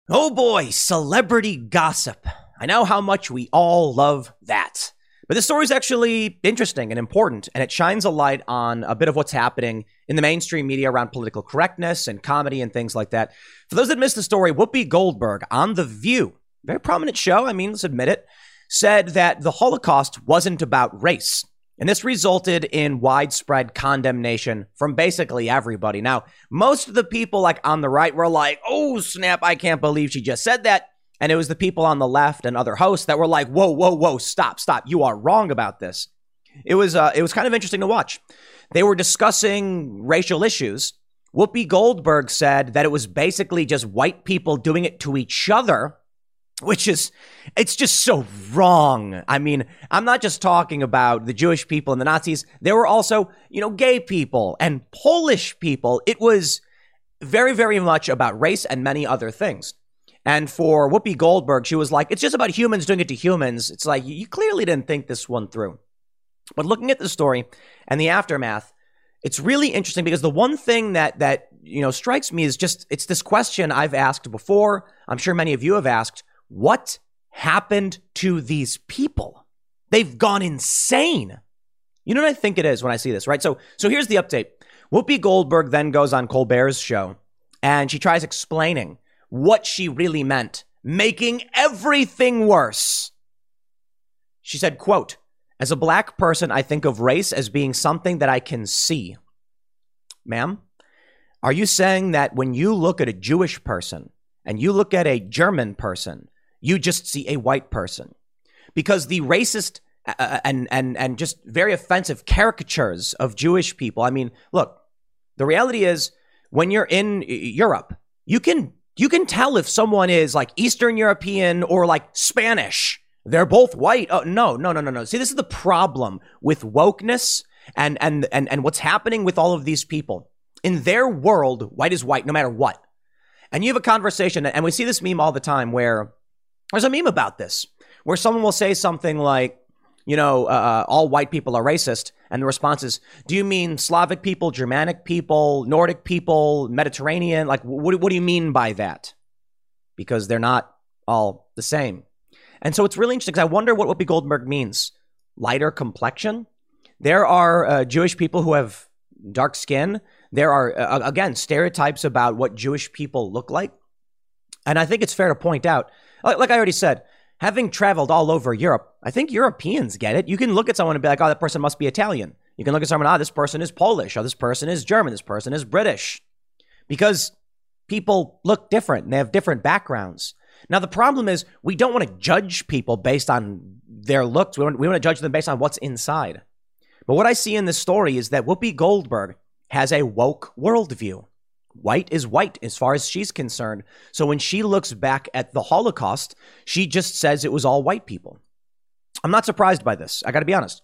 Oh boy, celebrity gossip. I know how much we all love that. But this story is actually interesting and important, and it shines a light on a bit of what's happening in the mainstream media around political correctness and comedy and things like that. For those that missed the story, Whoopi Goldberg on The View, very prominent show, I mean, let's admit it, said that the Holocaust wasn't about race. And this resulted in widespread condemnation from basically everybody. Now, most of the people like on the right were like, oh, snap, I can't believe she just said that. And it was the people on the left and other hosts that were like, whoa, whoa, whoa, stop, stop. You are wrong about this. It was, uh, it was kind of interesting to watch. They were discussing racial issues. Whoopi Goldberg said that it was basically just white people doing it to each other which is it's just so wrong. I mean, I'm not just talking about the Jewish people and the Nazis. There were also, you know, gay people and Polish people. It was very, very much about race and many other things. And for Whoopi Goldberg, she was like, it's just about humans doing it to humans. It's like, you clearly didn't think this one through. But looking at the story and the aftermath, it's really interesting because the one thing that that you know strikes me is just it's this question I've asked before. I'm sure many of you have asked what happened to these people? They've gone insane. You know what I think it is when I see this, right? So, so here's the update. Whoopi Goldberg then goes on Colbert's show and she tries explaining what she really meant, making everything worse. She said, quote, as a black person, I think of race as being something that I can see. Ma'am, are you saying that when you look at a Jewish person and you look at a German person you just see a white person. Because the racist uh, uh, and, and, and just very offensive caricatures of Jewish people. I mean, look, the reality is when you're in Europe, you can, you can tell if someone is like Eastern European or like Spanish. They're both white. Oh, no, no, no, no, no. See, this is the problem with wokeness and, and, and, and what's happening with all of these people. In their world, white is white no matter what. And you have a conversation, and we see this meme all the time where there's a meme about this where someone will say something like, you know, uh, uh, all white people are racist. And the response is, do you mean Slavic people, Germanic people, Nordic people, Mediterranean? Like, what, what do you mean by that? Because they're not all the same. And so it's really interesting because I wonder what Whoopi Goldberg means. Lighter complexion? There are uh, Jewish people who have dark skin. There are, uh, again, stereotypes about what Jewish people look like. And I think it's fair to point out like I already said, having traveled all over Europe, I think Europeans get it. You can look at someone and be like, oh, that person must be Italian. You can look at someone, oh, this person is Polish, or this person is German, this person is British. Because people look different and they have different backgrounds. Now, the problem is we don't want to judge people based on their looks. We want, we want to judge them based on what's inside. But what I see in this story is that Whoopi Goldberg has a woke worldview white is white as far as she's concerned. So when she looks back at the Holocaust, she just says it was all white people. I'm not surprised by this. I got to be honest.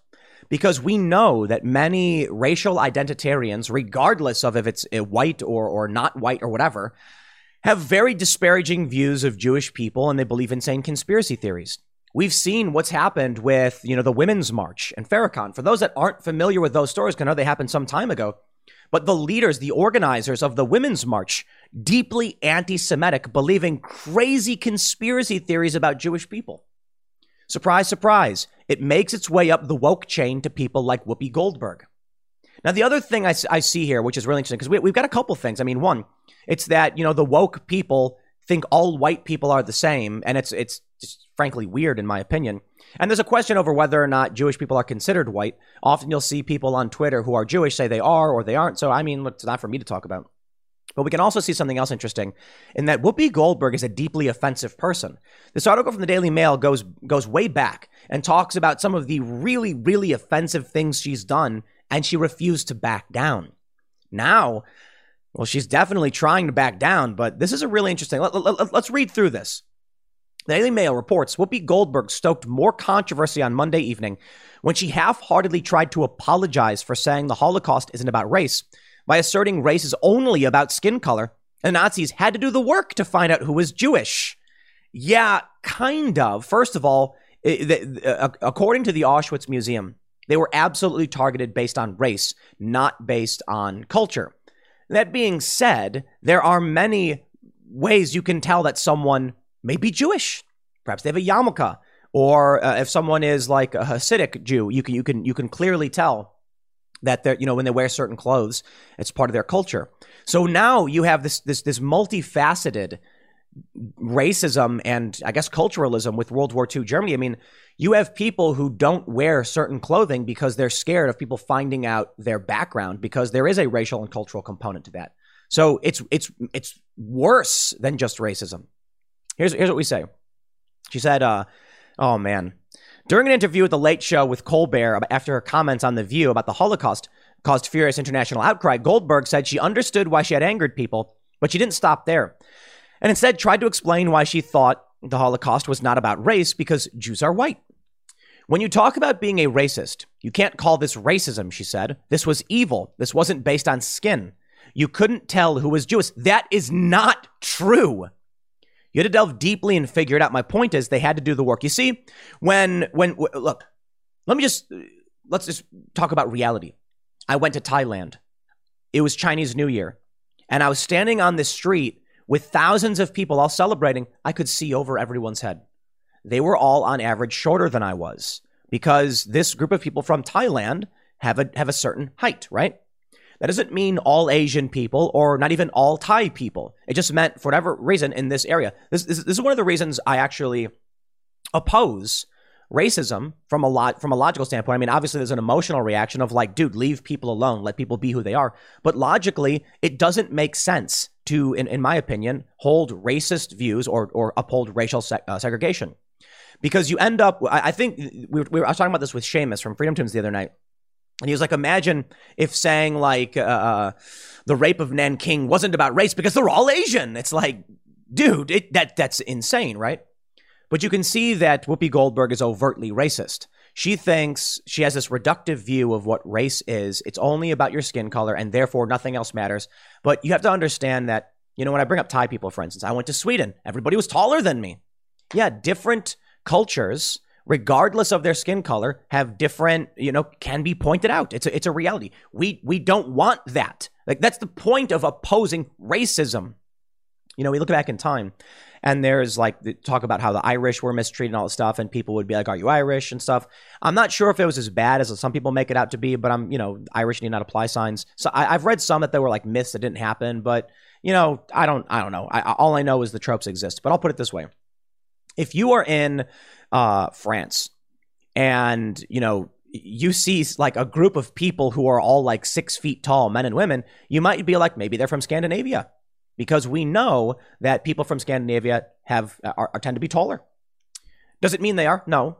Because we know that many racial identitarians, regardless of if it's uh, white or, or not white or whatever, have very disparaging views of Jewish people and they believe in insane conspiracy theories. We've seen what's happened with, you know, the Women's March and Farrakhan. For those that aren't familiar with those stories, I know they happened some time ago, but the leaders, the organizers of the Women's March, deeply anti Semitic, believing crazy conspiracy theories about Jewish people. Surprise, surprise, it makes its way up the woke chain to people like Whoopi Goldberg. Now, the other thing I, I see here, which is really interesting, because we, we've got a couple things. I mean, one, it's that, you know, the woke people think all white people are the same, and it's, it's just frankly weird, in my opinion. And there's a question over whether or not Jewish people are considered white. Often you'll see people on Twitter who are Jewish say they are or they aren't. So, I mean, it's not for me to talk about. But we can also see something else interesting in that Whoopi Goldberg is a deeply offensive person. This article from the Daily Mail goes goes way back and talks about some of the really, really offensive things she's done, and she refused to back down. Now, well, she's definitely trying to back down, but this is a really interesting. Let, us let, read through this. The Daily Mail reports Whoopi Goldberg stoked more controversy on Monday evening when she half heartedly tried to apologize for saying the Holocaust isn't about race, by asserting race is only about skin color. The Nazis had to do the work to find out who was Jewish. Yeah, kind of. First of all, uh, according to the Auschwitz Museum, they were absolutely targeted based on race, not based on culture. That being said, there are many ways you can tell that someone may be Jewish. Perhaps they have a yarmulke, or uh, if someone is like a Hasidic Jew, you can you can you can clearly tell that they're you know when they wear certain clothes, it's part of their culture. So now you have this this this multifaceted racism and I guess culturalism with World War II Germany. I mean, you have people who don't wear certain clothing because they're scared of people finding out their background because there is a racial and cultural component to that. So it's it's it's worse than just racism. Here's here's what we say. She said, uh, "Oh man." During an interview with the Late Show with Colbert after her comments on The View about the Holocaust caused furious international outcry, Goldberg said she understood why she had angered people, but she didn't stop there and instead tried to explain why she thought the Holocaust was not about race because Jews are white. When you talk about being a racist, you can't call this racism, she said. This was evil. This wasn't based on skin. You couldn't tell who was Jewish. That is not true. You had to delve deeply and figure it out. My point is, they had to do the work. You see, when, when, look, let me just, let's just talk about reality. I went to Thailand. It was Chinese New Year. And I was standing on this street with thousands of people all celebrating, I could see over everyone's head. They were all on average shorter than I was because this group of people from Thailand have a, have a certain height, right? That doesn't mean all Asian people or not even all Thai people. It just meant, for whatever reason, in this area. This, this, this is one of the reasons I actually oppose racism from a lot from a logical standpoint. I mean, obviously there's an emotional reaction of like, dude, leave people alone, let people be who they are. But logically, it doesn't make sense to, in, in my opinion, hold racist views or or uphold racial uh, segregation, because you end up. I, I think we were, we were, I was talking about this with Seamus from FreedomToons the other night. And he was like, imagine if saying like uh, uh, the rape of Nanking wasn't about race because they're all Asian. It's like, dude, it, that that's insane, right? But you can see that Whoopi Goldberg is overtly racist. She thinks she has this reductive view of what race is. It's only about your skin color, and therefore nothing else matters. But you have to understand that, you know, when I bring up Thai people, for instance, I went to Sweden. Everybody was taller than me. Yeah, different cultures, regardless of their skin color, have different, you know, can be pointed out. It's a, it's a reality. We we don't want that. Like that's the point of opposing racism. You know, we look back in time and there's like talk about how the Irish were mistreated and all this stuff, and people would be like, "Are you Irish?" and stuff. I'm not sure if it was as bad as some people make it out to be, but I'm, you know, Irish need not apply signs. So I, have read some that there were like myths that didn't happen, but you know, I don't, I don't know. I, all I know is the tropes exist. But I'll put it this way: if you are in uh, France and you know you see like a group of people who are all like six feet tall, men and women, you might be like, maybe they're from Scandinavia because we know that people from Scandinavia have are, are tend to be taller. Does it mean they are? No,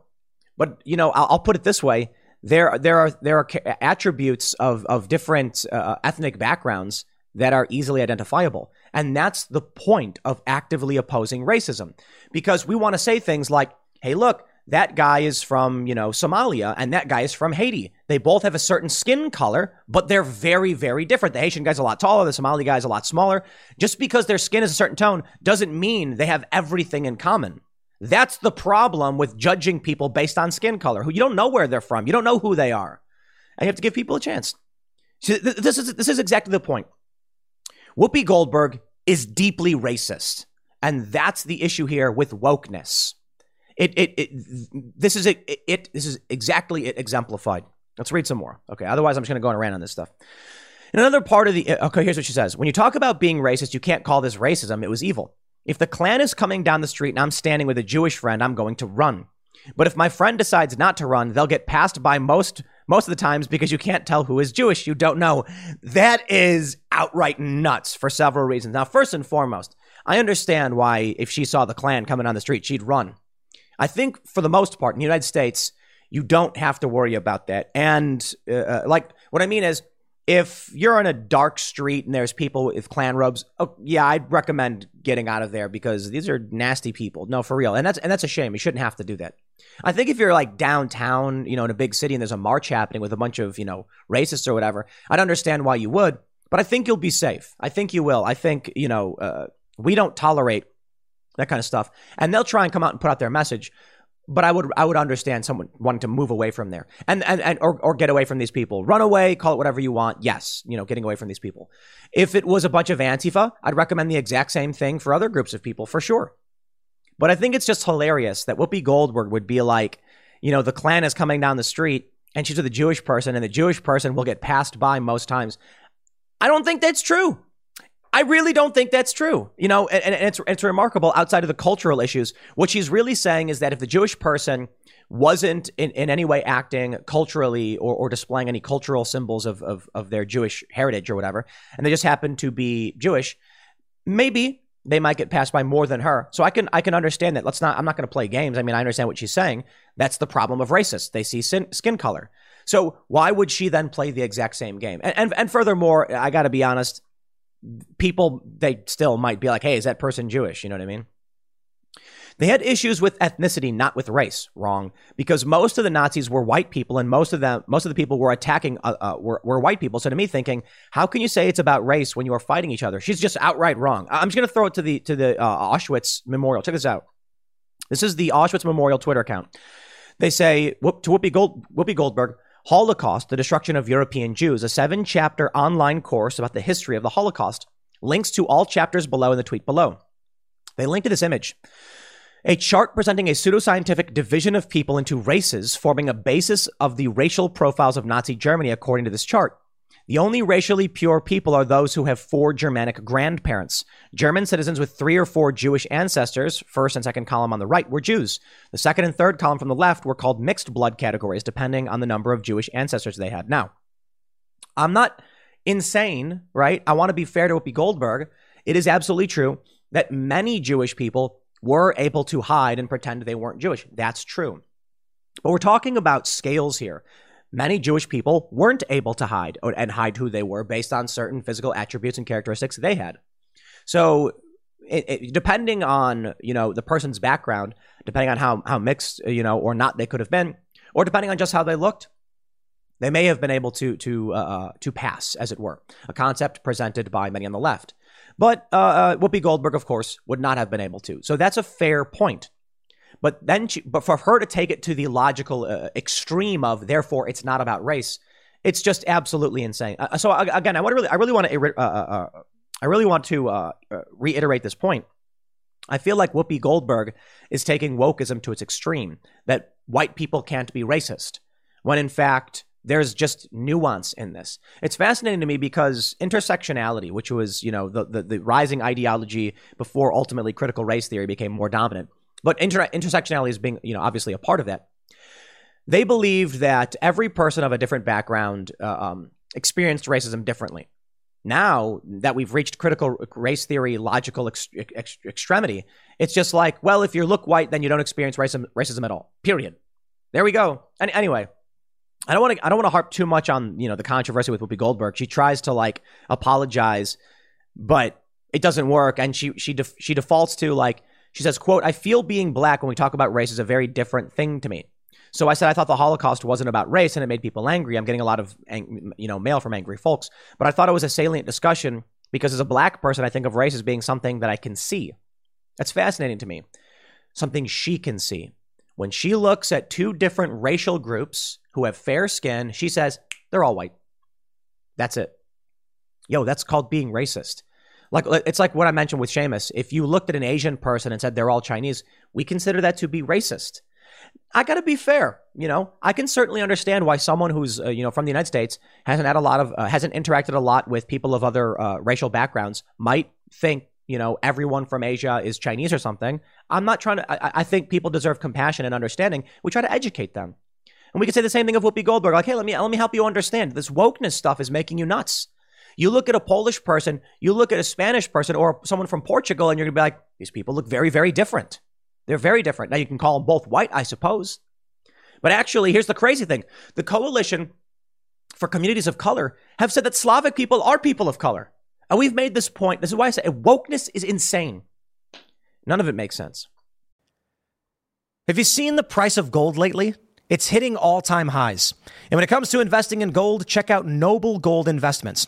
but you know, I'll, I'll put it this way: there there are there are attributes of of different uh, ethnic backgrounds that are easily identifiable. And that's the point of actively opposing racism. Because we want to say things like, hey, look, that guy is from, you know, Somalia and that guy is from Haiti. They both have a certain skin color, but they're very, very different. The Haitian guy's a lot taller, the Somali guy's a lot smaller. Just because their skin is a certain tone doesn't mean they have everything in common. That's the problem with judging people based on skin color, who you don't know where they're from, you don't know who they are. And you have to give people a chance. See, this is this is exactly the point. Whoopi Goldberg is deeply racist. And that's the issue here with wokeness. It, it, this is it, it, this is exactly it exemplified. Let's read some more. Okay. Otherwise, I'm just going to go on a rant on this stuff. And another part of the, uh, okay, here's what she says. When you talk about being racist, you can't call this racism. It was evil. If the Klan is coming down the street and I'm standing with a Jewish friend, I'm going to run. But if my friend decides not to run, they'll get passed by most most of the times because you can't tell who is Jewish. You don't know. That is outright nuts for several reasons. Now, first and foremost, I understand why if she saw the Klan coming on the street, she'd run. I think for the most part in the United States, you don't have to worry about that. And uh, uh, like what I mean is, if you're on a dark street and there's people with Klan robes, oh, yeah, I'd recommend getting out of there because these are nasty people. No, for real, and that's and that's a shame. You shouldn't have to do that. I think if you're like downtown, you know, in a big city and there's a march happening with a bunch of you know racists or whatever, I'd understand why you would. But I think you'll be safe. I think you will. I think, you know, uh, we don't tolerate that kind of stuff. And they'll try and come out and put out their message. But I would I would understand someone wanting to move away from there and and, and or, or get away from these people. Run away, call it whatever you want. Yes, you know, getting away from these people. If it was a bunch of Antifa, I'd recommend the exact same thing for other groups of people for sure. But I think it's just hilarious that Whoopi Goldberg would be like, you know, the Klan is coming down the street and she's with a Jewish person and the Jewish person will get passed by most times. I don't think that's true. I really don't think that's true. You know, and, and, it's, it's remarkable outside of the cultural issues. What she's really saying is that if the Jewish person wasn't in, in any way acting culturally or, or displaying any cultural symbols of, of, of their Jewish heritage or whatever, and they just happen to be Jewish, maybe they might get passed by more than her. So I can I can understand that. Let's not. I'm not going to play games. I mean, I understand what she's saying. That's the problem of racists. They see sin, skin color. So why would she then play the exact same game? And and, and furthermore, I got to be honest. People they still might be like, hey, is that person Jewish? You know what I mean? They had issues with ethnicity, not with race. Wrong, because most of the Nazis were white people, and most of them, most of the people were attacking uh, uh, were, were white people. So to me, thinking, how can you say it's about race when you are fighting each other? She's just outright wrong. I'm just going to throw it to the to the uh, Auschwitz memorial. Check this out. This is the Auschwitz Memorial Twitter account. They say Whoop to Whoopi, Gold, Whoopi Goldberg, Holocaust: The Destruction of European Jews, a seven-chapter online course about the history of the Holocaust. Links to all chapters below in the tweet below. They link to this image. A chart presenting a pseudoscientific division of people into races, forming a basis of the racial profiles of Nazi Germany, according to this chart. The only racially pure people are those who have four Germanic grandparents. German citizens with three or four Jewish ancestors, first and second column on the right, were Jews. The second and third column from the left were called mixed blood categories, depending on the number of Jewish ancestors they had. Now, I'm not insane, right? I want to be fair to Whoopi Goldberg. It is absolutely true that many Jewish people were able to hide and pretend they weren't Jewish. That's true. But we're talking about scales here. Many Jewish people weren't able to hide and hide who they were based on certain physical attributes and characteristics they had. So, it, it, depending on you know the person's background, depending on how how mixed you know or not they could have been, or depending on just how they looked, they may have been able to to uh, uh to pass, as it were, a concept presented by many on the left. But uh, uh, Whoopi Goldberg, of course, would not have been able to. So that's a fair point. But then, she, but for her to take it to the logical uh, extreme of, therefore, it's not about race, it's just absolutely insane. Uh, so again, I want to really, I really want to, uh, uh, I really want to reiterate this point. I feel like Whoopi Goldberg is taking wokeism to its extreme. That white people can't be racist, when in fact there's just nuance in this. It's fascinating to me because intersectionality, which was, you know, the, the, the rising ideology before ultimately critical race theory became more dominant, but inter- intersectionality is being, you know, obviously a part of that. They believed that every person of a different background uh, um, experienced racism differently. Now that we've reached critical race theory logical ex- ex- extremity, it's just like, well, if you look white, then you don't experience racism, racism at all. Period. There we go. And anyway, I don't want to I don't want to harp too much on, you know, the controversy with Whoopi Goldberg. She tries to like apologize, but it doesn't work and she she def, she defaults to like she says, "quote, I feel being black when we talk about race is a very different thing to me." So I said I thought the Holocaust wasn't about race and it made people angry. I'm getting a lot of you know mail from angry folks, but I thought it was a salient discussion because as a black person I think of race as being something that I can see. That's fascinating to me. Something she can see. When she looks at two different racial groups who have fair skin, she says they're all white. That's it. Yo, that's called being racist. Like it's like what I mentioned with Seamus. If you looked at an Asian person and said they're all Chinese, we consider that to be racist. I got to be fair, you know. I can certainly understand why someone who's uh, you know from the United States hasn't had a lot of uh, hasn't interacted a lot with people of other uh, racial backgrounds might think you know everyone from Asia is Chinese or something. I'm not trying to. I, I think people deserve compassion and understanding. We try to educate them. And we could say the same thing of Whoopi Goldberg. Like, hey, let me let me help you understand. This wokeness stuff is making you nuts. You look at a Polish person, you look at a Spanish person, or someone from Portugal, and you're gonna be like, these people look very, very different. They're very different. Now you can call them both white, I suppose. But actually, here's the crazy thing: the coalition for communities of color have said that Slavic people are people of color. And we've made this point. This is why I say wokeness is insane. None of it makes sense. Have you seen the price of gold lately? It's hitting all time highs. And when it comes to investing in gold, check out Noble Gold Investments.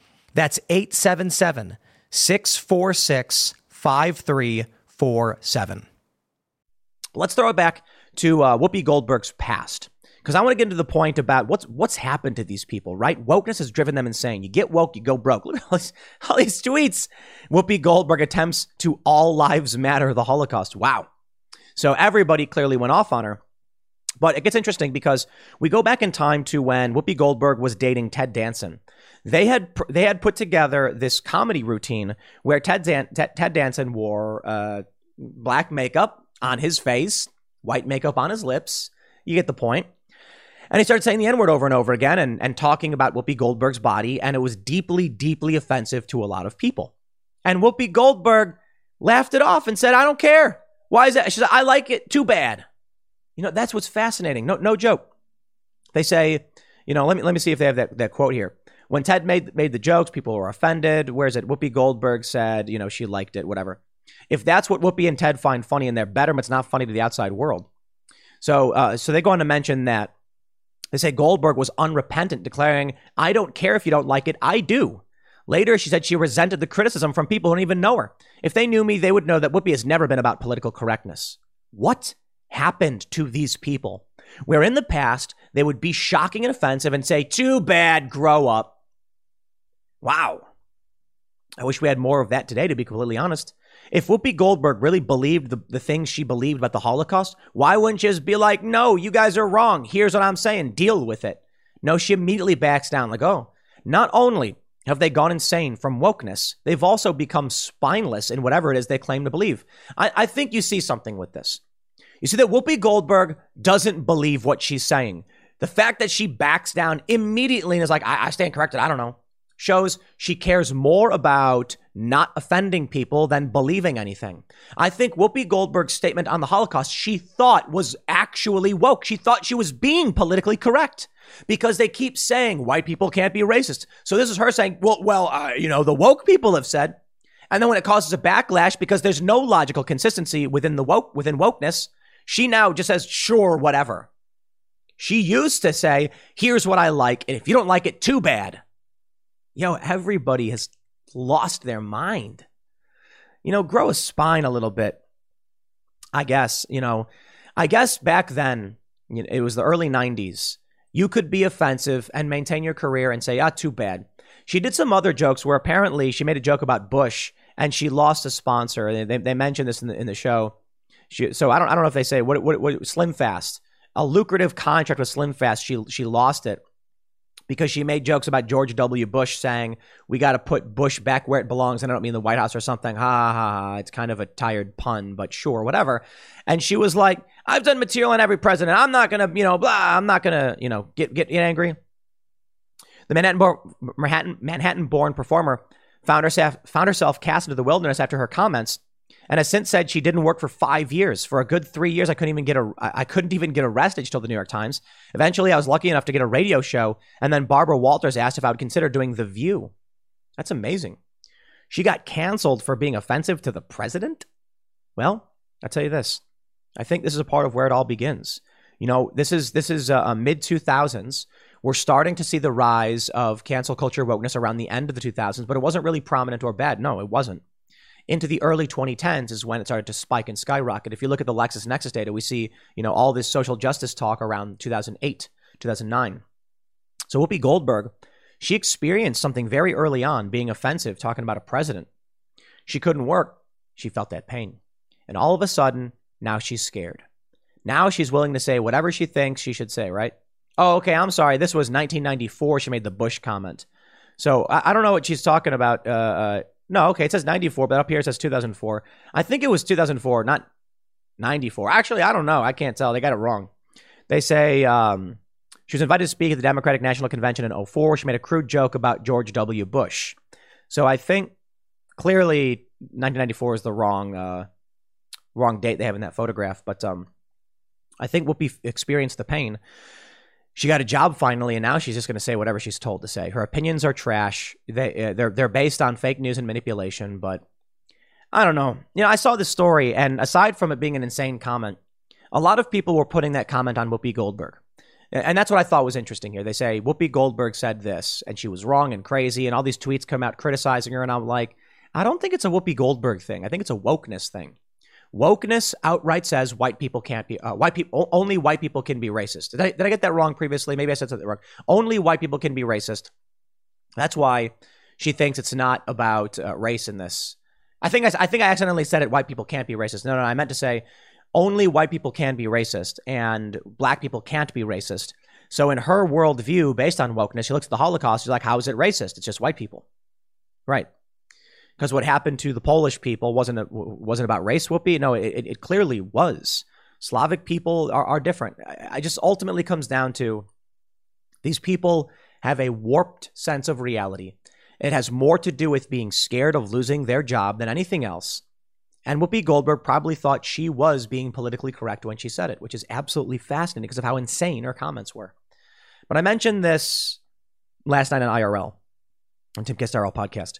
that's 877 646 5347. Let's throw it back to uh, Whoopi Goldberg's past because I want to get into the point about what's what's happened to these people. Right, wokeness has driven them insane. You get woke, you go broke. Look at all these, all these tweets. Whoopi Goldberg attempts to all lives matter the Holocaust. Wow. So everybody clearly went off on her. But it gets interesting because we go back in time to when Whoopi Goldberg was dating Ted Danson. They had they had put together this comedy routine where Ted Ted, Ted Danson wore uh, black makeup on his face, white makeup on his lips. You get the point. And he started saying the N word over and over again and, and talking about Whoopi Goldberg's body. And it was deeply, deeply offensive to a lot of people. And Whoopi Goldberg laughed it off and said, I don't care. Why is that? She said, I like it. Too bad. You know, that's what's fascinating. No, no joke. They say, you know, let me let me see if they have that, that quote here. When Ted made made the jokes, people were offended. Where's it? Whoopi Goldberg said, you know, she liked it, whatever. If that's what Whoopi and Ted find funny in their bedroom, it's not funny to the outside world. So, uh, so they go on to mention that they say Goldberg was unrepentant, declaring, "I don't care if you don't like it, I do." Later, she said she resented the criticism from people who don't even know her. If they knew me, they would know that Whoopi has never been about political correctness. What happened to these people? Where in the past they would be shocking and offensive and say, "Too bad, grow up." Wow. I wish we had more of that today, to be completely honest. If Whoopi Goldberg really believed the, the things she believed about the Holocaust, why wouldn't she just be like, no, you guys are wrong. Here's what I'm saying. Deal with it. No, she immediately backs down, like, oh, not only have they gone insane from wokeness, they've also become spineless in whatever it is they claim to believe. I, I think you see something with this. You see that Whoopi Goldberg doesn't believe what she's saying. The fact that she backs down immediately and is like, I, I stand corrected, I don't know shows she cares more about not offending people than believing anything. I think Whoopi Goldberg's statement on the Holocaust, she thought was actually woke. She thought she was being politically correct because they keep saying white people can't be racist. So this is her saying, well, well, uh, you know, the woke people have said. And then when it causes a backlash because there's no logical consistency within the woke within wokeness, she now just says, sure, whatever. She used to say, here's what I like, and if you don't like it, too bad yo, everybody has lost their mind. You know, grow a spine a little bit. I guess, you know, I guess back then, it was the early 90s. You could be offensive and maintain your career and say, ah, too bad. She did some other jokes where apparently she made a joke about Bush and she lost a sponsor. They, they mentioned this in the, in the show. She, so I don't, I don't know if they say what, what, what Slim Fast, a lucrative contract with Slim Fast. She, she lost it because she made jokes about George W. Bush saying, we got to put Bush back where it belongs. And I don't mean the White House or something. Ha, ha, ha. It's kind of a tired pun, but sure, whatever. And she was like, I've done material on every president. I'm not going to, you know, blah, I'm not going to, you know, get, get, get angry. The Manhattan, Manhattan, Manhattan born performer found herself, found herself cast into the wilderness after her comments and has since said she didn't work for five years. For a good three years, I couldn't even get a I couldn't even get arrested. She told the New York Times. Eventually, I was lucky enough to get a radio show, and then Barbara Walters asked if I would consider doing The View. That's amazing. She got canceled for being offensive to the president. Well, I'll tell you this. I think this is a part of where it all begins. You know, this is this is uh, mid two thousands. We're starting to see the rise of cancel culture wokeness around the end of the 2000s, but it wasn't really prominent or bad. No, it wasn't into the early 2010s is when it started to spike and skyrocket. If you look at the LexisNexis data, we see, you know, all this social justice talk around 2008, 2009. So Whoopi Goldberg, She experienced something very early on being offensive, talking about a president. She couldn't work. She felt that pain. And all of a sudden, now she's scared. Now she's willing to say whatever she thinks she should say, right? Oh, okay, I'm sorry. This was 1994. She made the Bush comment. So I, I don't know what she's talking about. Uh, uh, no, okay, it says 94, but up here it says 2004. I think it was 2004, not 94. Actually, I don't know. I can't tell. They got it wrong. They say um, she was invited to speak at the Democratic National Convention in 04. She made a crude joke about George W. Bush. So I think clearly 1994 is the wrong uh, wrong date they have in that photograph. But um, I think Whoopi experienced the pain. She got a job finally, and now she's just going to say whatever she's told to say. Her opinions are trash. They uh, they're they're based on fake news and manipulation. But I don't know. You know, I saw this story, and aside from it being an insane comment, a lot of people were putting that comment on Whoopi Goldberg. And that's what I thought was interesting here. They say Whoopi Goldberg said this, and she was wrong and crazy, and all these tweets come out criticizing her. And I'm like, I don't think it's a Whoopi Goldberg thing. I think it's a wokeness thing. Wokeness outright says white people can't be uh, white people. Only white people can be racist. Did I, did I get that wrong previously? Maybe I said something wrong. Only white people can be racist. That's why she thinks it's not about uh, race in this. I think I, I think I accidentally said it. White people can't be racist. No, no, I meant to say only white people can be racist and black people can't be racist. So in her worldview, based on wokeness, she looks at the Holocaust. She's like, "How is it racist? It's just white people." Right because what happened to the Polish people wasn't a, wasn't about race. Whoopi, no, it, it clearly was. Slavic people are, are different. I, I just ultimately comes down to these people have a warped sense of reality. It has more to do with being scared of losing their job than anything else. And Whoopi Goldberg probably thought she was being politically correct when she said it, which is absolutely fascinating because of how insane her comments were. But I mentioned this last night on IRL, on Timcast IRL podcast.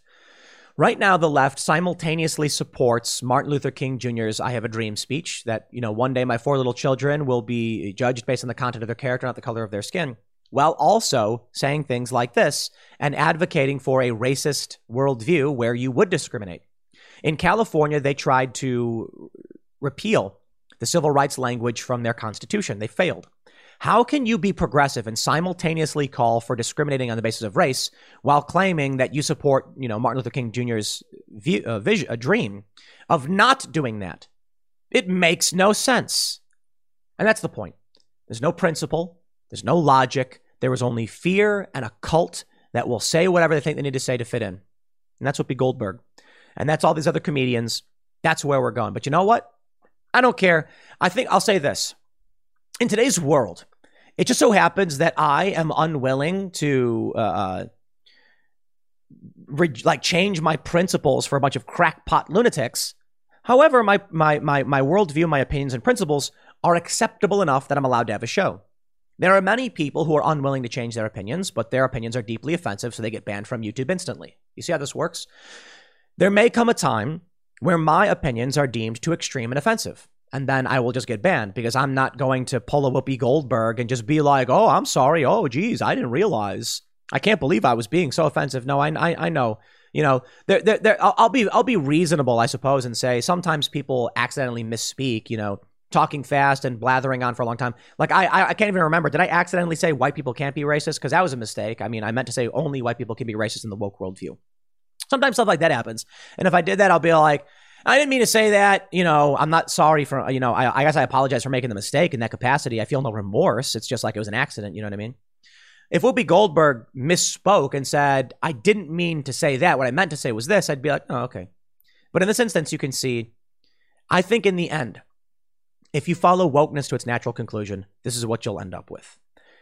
Right now, the left simultaneously supports Martin Luther King Jr.'s I Have a Dream speech that, you know, one day my four little children will be judged based on the content of their character, not the color of their skin, while also saying things like this and advocating for a racist worldview where you would discriminate. In California, they tried to repeal the civil rights language from their constitution. They failed. How can you be progressive and simultaneously call for discriminating on the basis of race while claiming that you support, you know, Martin Luther King Jr.'s view, uh, vision, a dream of not doing that? It makes no sense. And that's the point. There's no principle, there's no logic. There is only fear and a cult that will say whatever they think they need to say to fit in. And that's Whoopi Goldberg. And that's all these other comedians. That's where we're going. But you know what? I don't care. I think I'll say this. In today's world, it just so happens that I am unwilling to uh, uh, re- like change my principles for a bunch of crackpot lunatics. However, my my my my worldview, my opinions, and principles are acceptable enough that I'm allowed to have a show. There are many people who are unwilling to change their opinions, but their opinions are deeply offensive, so they get banned from YouTube instantly. You see how this works? There may come a time where my opinions are deemed too extreme and offensive and then I will just get banned because I'm not going to pull a Whoopi Goldberg and just be like, "Oh, I'm sorry. Oh, geez, I didn't realize. I can't believe I was being so offensive." No, I, I, I know. You know, there, there, there. I'll, I'll be, I'll be reasonable, I suppose, and say sometimes people accidentally misspeak. You know, talking fast and blathering on for a long time. Like I, I, I can't even remember. Did I accidentally say white people can't be racist? Because that was a mistake. I mean, I meant to say only white people can be racist in the woke worldview. Sometimes stuff like that happens, and if I did that, I'll be like, I didn't mean to say that. You know, I'm not sorry for, you know, I, I, guess I apologize for making the mistake in that capacity. I feel no remorse. It's just like it was an accident. You know what I mean? If Whoopi Goldberg misspoke and said, I didn't mean to say that, what I meant to say was this, I'd be like, oh, okay. But in this instance, you can see, I think in the end, if you follow wokeness to its natural conclusion, this is what you'll end up with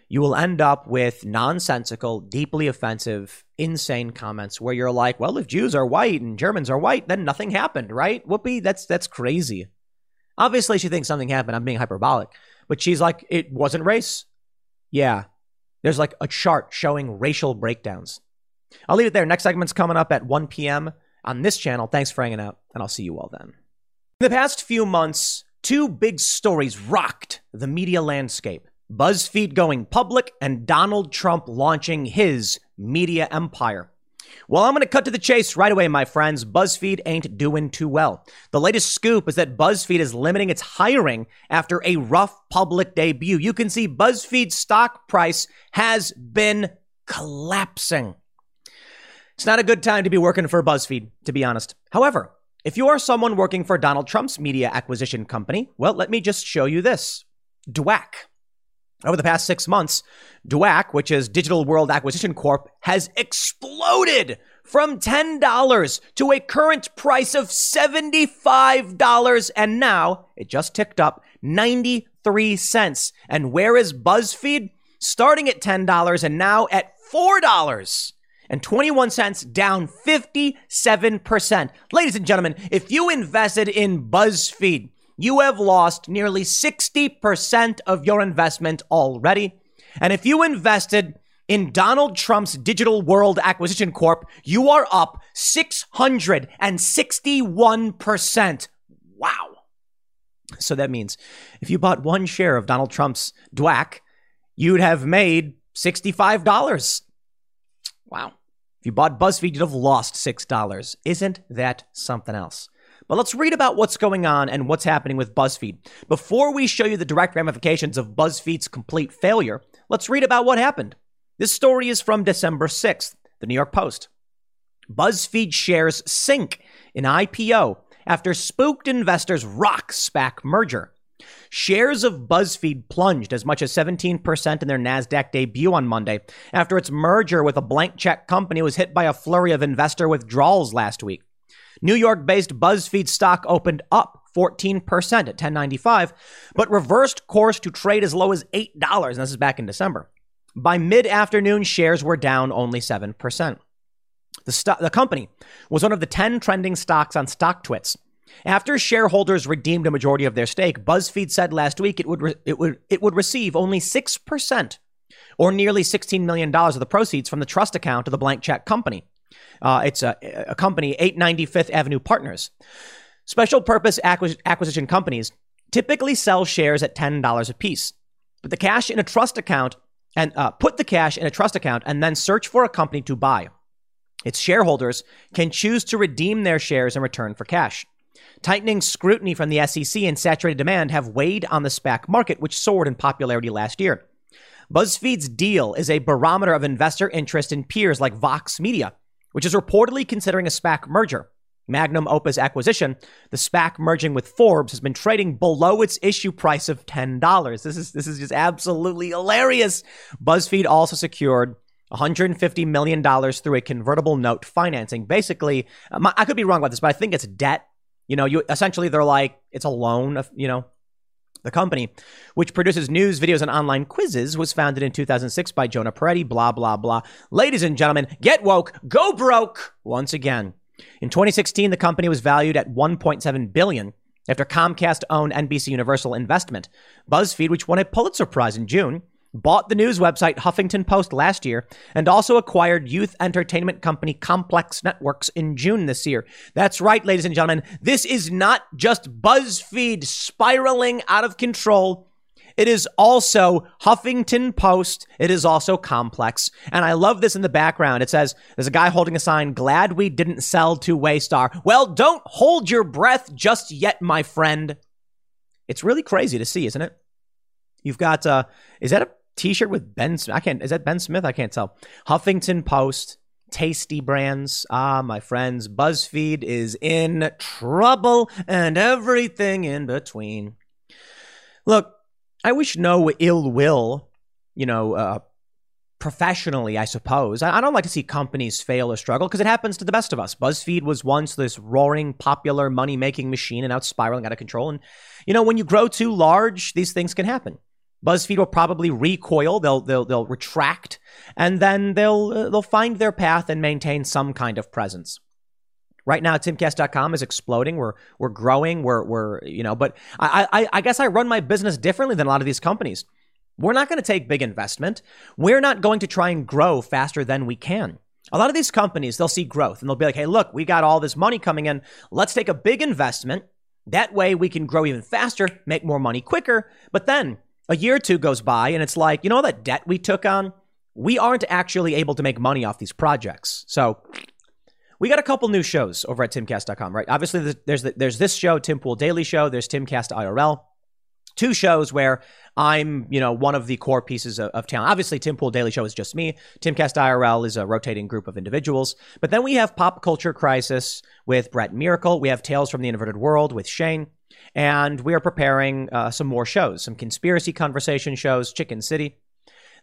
you will end up with nonsensical, deeply offensive, insane comments where you're like, well, if Jews are white and Germans are white, then nothing happened, right? Whoopi, that's that's crazy. Obviously, she thinks something happened. I'm being hyperbolic. But she's like, it wasn't race. Yeah. There's like a chart showing racial breakdowns. I'll leave it there. Next segment's coming up at 1 p.m. on this channel. Thanks for hanging out, and I'll see you all then. In the past few months, two big stories rocked the media landscape. BuzzFeed going public, and Donald Trump launching his media empire. Well, I'm going to cut to the chase right away, my friends. BuzzFeed ain't doing too well. The latest scoop is that BuzzFeed is limiting its hiring after a rough public debut. You can see BuzzFeed's stock price has been collapsing. It's not a good time to be working for BuzzFeed, to be honest. However, if you are someone working for Donald Trump's media acquisition company, well, let me just show you this DWAC. Over the past six months, DWAC, which is Digital World Acquisition Corp, has exploded from $10 to a current price of $75. And now it just ticked up 93 cents. And where is BuzzFeed? Starting at $10 and now at $4 and 21 cents, down 57%. Ladies and gentlemen, if you invested in BuzzFeed, you have lost nearly 60% of your investment already. And if you invested in Donald Trump's Digital World Acquisition Corp, you are up 661%. Wow. So that means if you bought one share of Donald Trump's DWAC, you'd have made $65. Wow. If you bought BuzzFeed, you'd have lost $6. Isn't that something else? But let's read about what's going on and what's happening with BuzzFeed. Before we show you the direct ramifications of BuzzFeed's complete failure, let's read about what happened. This story is from December 6th, the New York Post. BuzzFeed shares sink in IPO after spooked investors rock SPAC merger. Shares of BuzzFeed plunged as much as 17% in their NASDAQ debut on Monday after its merger with a blank check company was hit by a flurry of investor withdrawals last week. New York based BuzzFeed stock opened up 14% at 1095, but reversed course to trade as low as $8. And this is back in December. By mid afternoon, shares were down only 7%. The, the company was one of the 10 trending stocks on StockTwits after shareholders redeemed a majority of their stake, BuzzFeed said last week it would re- it would it would receive only 6% or nearly $16 million of the proceeds from the trust account of the blank check company. Uh, it's a, a company, 895th Avenue Partners. Special purpose acquis- acquisition companies typically sell shares at $10 a piece. But the cash in a trust account and uh, put the cash in a trust account and then search for a company to buy. Its shareholders can choose to redeem their shares in return for cash. Tightening scrutiny from the SEC and saturated demand have weighed on the SPAC market, which soared in popularity last year. BuzzFeed's deal is a barometer of investor interest in peers like Vox Media, which is reportedly considering a SPAC merger. Magnum Opus acquisition, the SPAC merging with Forbes, has been trading below its issue price of $10. This is, this is just absolutely hilarious. BuzzFeed also secured $150 million through a convertible note financing. Basically, um, I could be wrong about this, but I think it's debt you know, you essentially they're like it's a loan you know, the company, which produces news, videos, and online quizzes, was founded in 2006 by Jonah Peretti, blah, blah, blah. Ladies and gentlemen, get woke, go broke once again. In 2016, the company was valued at 1.7 billion after Comcast owned NBC Universal Investment. BuzzFeed, which won a Pulitzer Prize in June, bought the news website Huffington Post last year, and also acquired youth entertainment company Complex Networks in June this year. That's right, ladies and gentlemen. This is not just BuzzFeed spiraling out of control. It is also Huffington Post. It is also Complex. And I love this in the background. It says, there's a guy holding a sign, glad we didn't sell to Waystar. Well, don't hold your breath just yet, my friend. It's really crazy to see, isn't it? You've got, uh, is that a T-shirt with Ben. Smith. I can't. Is that Ben Smith? I can't tell. Huffington Post, Tasty Brands. Ah, my friends, BuzzFeed is in trouble, and everything in between. Look, I wish no ill will. You know, uh, professionally, I suppose. I, don't like to see companies fail or struggle because it happens to the best of us. BuzzFeed was once this roaring, popular, money making machine and now it's spiraling out of control. And, you know, when you grow too large, these things can happen. BuzzFeed will probably recoil, they'll they'll they'll retract, and then they'll uh, they'll find their path and maintain some kind of presence. Right now, timcast.com is exploding. We're we're growing. We're we're you know, but I I, I guess I run my business differently than a lot of these companies. We're not going to take big investment. We're not going to try and grow faster than we can. A lot of these companies, they'll see growth and they'll be like, hey, look, we got all this money coming in. Let's take a big investment. That way we can grow even faster, make more money quicker. But then a year or two goes by and it's like, you know, that debt we took on, we aren't actually able to make money off these projects. So we got a couple new shows over at timcast.com, right? Obviously, there's, there's, there's this show, Tim Pool Daily Show. There's Timcast IRL. Two shows where I'm, you know, one of the core pieces of, of talent. Obviously, Tim Pool Daily Show is just me. Timcast IRL is a rotating group of individuals. But then we have Pop Culture Crisis with Brett Miracle. We have Tales from the Inverted World with Shane. And we are preparing uh, some more shows, some conspiracy conversation shows, Chicken City.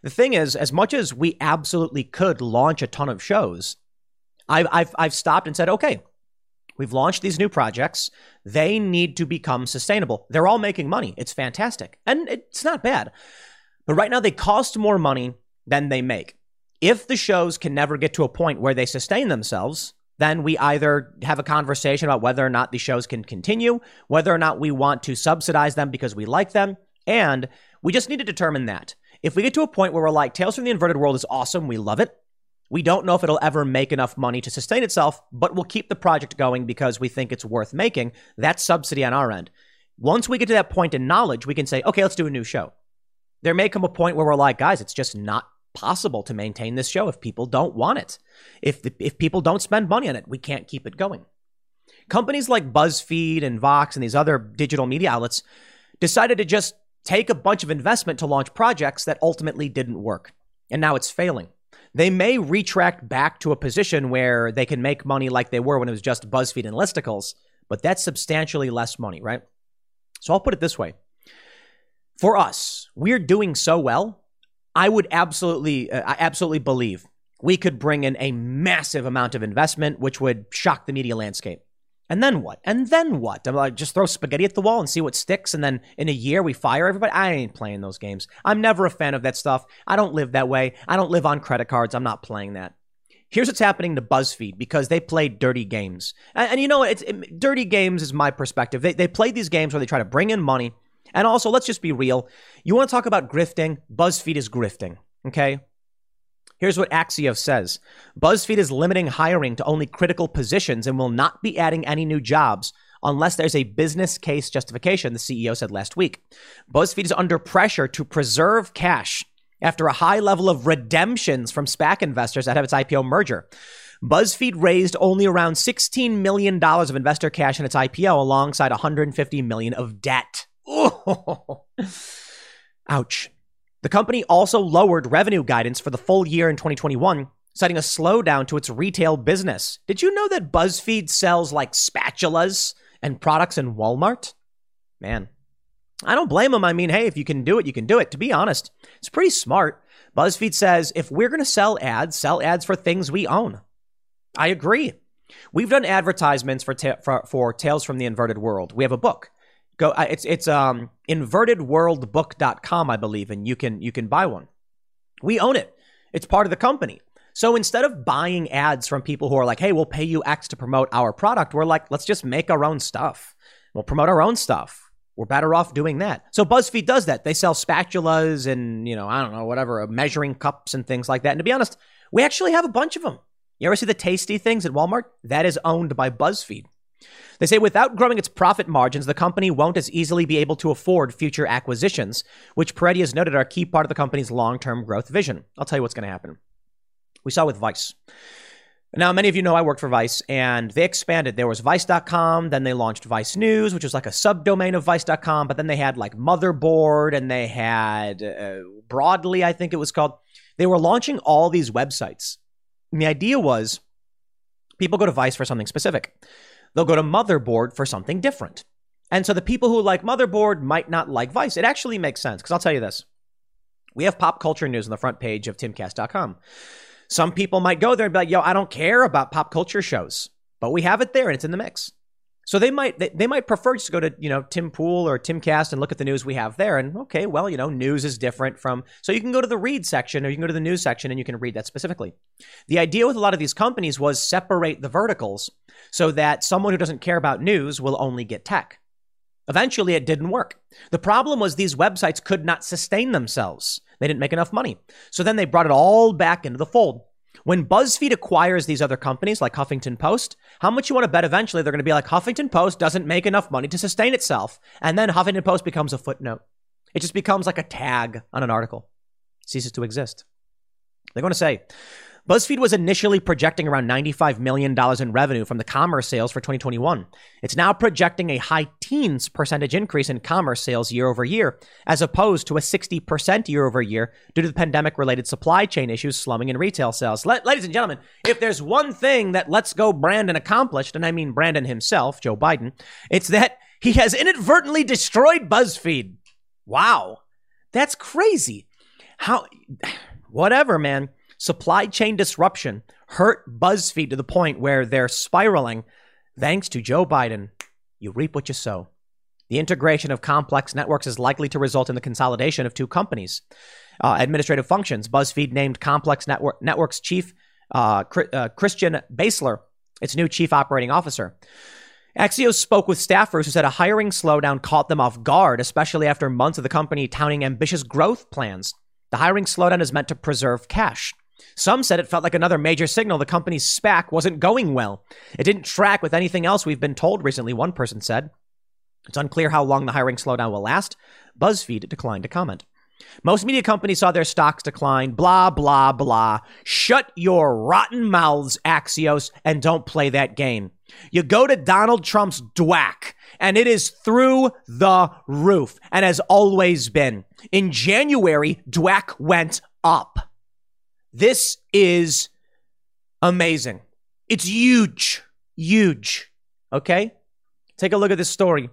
The thing is, as much as we absolutely could launch a ton of shows, I've, I've, I've stopped and said, okay, we've launched these new projects. They need to become sustainable. They're all making money. It's fantastic. And it's not bad. But right now, they cost more money than they make. If the shows can never get to a point where they sustain themselves, then we either have a conversation about whether or not the shows can continue, whether or not we want to subsidize them because we like them, and we just need to determine that. If we get to a point where we're like, Tales from the Inverted World is awesome, we love it. We don't know if it'll ever make enough money to sustain itself, but we'll keep the project going because we think it's worth making. That's subsidy on our end. Once we get to that point in knowledge, we can say, okay, let's do a new show. There may come a point where we're like, guys, it's just not possible to maintain this show if people don't want it. If, the, if people don't spend money on it, we can't keep it going. Companies like BuzzFeed and Vox and these other digital media outlets decided to just take a bunch of investment to launch projects that ultimately didn't work. And now it's failing. They may retract back to a position where they can make money like they were when it was just BuzzFeed and listicles, but that's substantially less money, right? So I'll put it this way. For us, we're doing so well I would absolutely, uh, I absolutely believe we could bring in a massive amount of investment, which would shock the media landscape. And then what? And then what? I'm like, just throw spaghetti at the wall and see what sticks. And then in a year, we fire everybody. I ain't playing those games. I'm never a fan of that stuff. I don't live that way. I don't live on credit cards. I'm not playing that. Here's what's happening to BuzzFeed because they play dirty games. And, and you know, it's it, dirty games is my perspective. They, they play these games where they try to bring in money and also, let's just be real. You want to talk about grifting? BuzzFeed is grifting, okay? Here's what Axios says BuzzFeed is limiting hiring to only critical positions and will not be adding any new jobs unless there's a business case justification, the CEO said last week. BuzzFeed is under pressure to preserve cash after a high level of redemptions from SPAC investors ahead of its IPO merger. BuzzFeed raised only around $16 million of investor cash in its IPO alongside 150 million of debt. Oh, ouch. The company also lowered revenue guidance for the full year in 2021, citing a slowdown to its retail business. Did you know that BuzzFeed sells like spatulas and products in Walmart? Man, I don't blame them. I mean, hey, if you can do it, you can do it. To be honest, it's pretty smart. BuzzFeed says if we're going to sell ads, sell ads for things we own. I agree. We've done advertisements for, ta- for, for Tales from the Inverted World. We have a book. Go. It's it's um invertedworldbook.com, I believe, and you can you can buy one. We own it. It's part of the company. So instead of buying ads from people who are like, "Hey, we'll pay you X to promote our product," we're like, "Let's just make our own stuff. We'll promote our own stuff." We're better off doing that. So BuzzFeed does that. They sell spatulas and, you know, I don't know, whatever, measuring cups and things like that. And to be honest, we actually have a bunch of them. You ever see the tasty things at Walmart? That is owned by BuzzFeed. They say without growing its profit margins, the company won't as easily be able to afford future acquisitions, which Peretti has noted are a key part of the company's long term growth vision. I'll tell you what's going to happen. We saw with Vice. Now, many of you know I worked for Vice, and they expanded. There was Vice.com, then they launched Vice News, which was like a subdomain of Vice.com, but then they had like Motherboard, and they had uh, Broadly, I think it was called. They were launching all these websites. And the idea was people go to Vice for something specific. They'll go to Motherboard for something different. And so the people who like Motherboard might not like Vice. It actually makes sense because I'll tell you this. We have pop culture news on the front page of timcast.com. Some people might go there and be like, yo, I don't care about pop culture shows, but we have it there and it's in the mix. So they might they, they might prefer just to go to you know Tim Pool or Timcast and look at the news we have there. And okay, well you know news is different from so you can go to the read section or you can go to the news section and you can read that specifically. The idea with a lot of these companies was separate the verticals so that someone who doesn't care about news will only get tech. Eventually, it didn't work. The problem was these websites could not sustain themselves. They didn't make enough money. So then they brought it all back into the fold. When BuzzFeed acquires these other companies like Huffington Post, how much you want to bet eventually they're going to be like Huffington Post doesn't make enough money to sustain itself. And then Huffington Post becomes a footnote. It just becomes like a tag on an article, ceases to exist. They're going to say, BuzzFeed was initially projecting around $95 million in revenue from the commerce sales for 2021. It's now projecting a high teens percentage increase in commerce sales year over year, as opposed to a 60% year over year due to the pandemic related supply chain issues slumming in retail sales. ladies and gentlemen, if there's one thing that Let's Go Brandon accomplished, and I mean Brandon himself, Joe Biden, it's that he has inadvertently destroyed BuzzFeed. Wow. That's crazy. How, whatever, man. Supply chain disruption hurt BuzzFeed to the point where they're spiraling. Thanks to Joe Biden, you reap what you sow. The integration of complex networks is likely to result in the consolidation of two companies. Uh, administrative functions. BuzzFeed named Complex Network, Networks chief uh, uh, Christian Baesler its new chief operating officer. Axios spoke with staffers who said a hiring slowdown caught them off guard, especially after months of the company touting ambitious growth plans. The hiring slowdown is meant to preserve cash. Some said it felt like another major signal the company's SPAC wasn't going well. It didn't track with anything else we've been told recently, one person said. It's unclear how long the hiring slowdown will last. BuzzFeed declined to comment. Most media companies saw their stocks decline, blah, blah, blah. Shut your rotten mouths, Axios, and don't play that game. You go to Donald Trump's DWAC, and it is through the roof, and has always been. In January, DWAC went up. This is amazing. It's huge, huge. Okay? Take a look at this story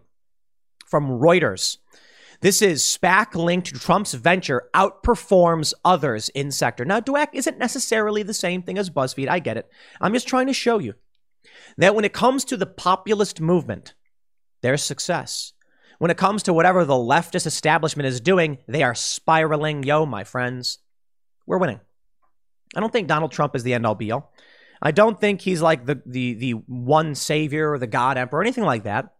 from Reuters. This is SPAC linked to Trump's venture outperforms others in sector. Now, DWAC isn't necessarily the same thing as BuzzFeed. I get it. I'm just trying to show you that when it comes to the populist movement, there's success. When it comes to whatever the leftist establishment is doing, they are spiraling. Yo, my friends, we're winning. I don't think Donald Trump is the end all be all. I don't think he's like the, the, the one savior or the God emperor or anything like that.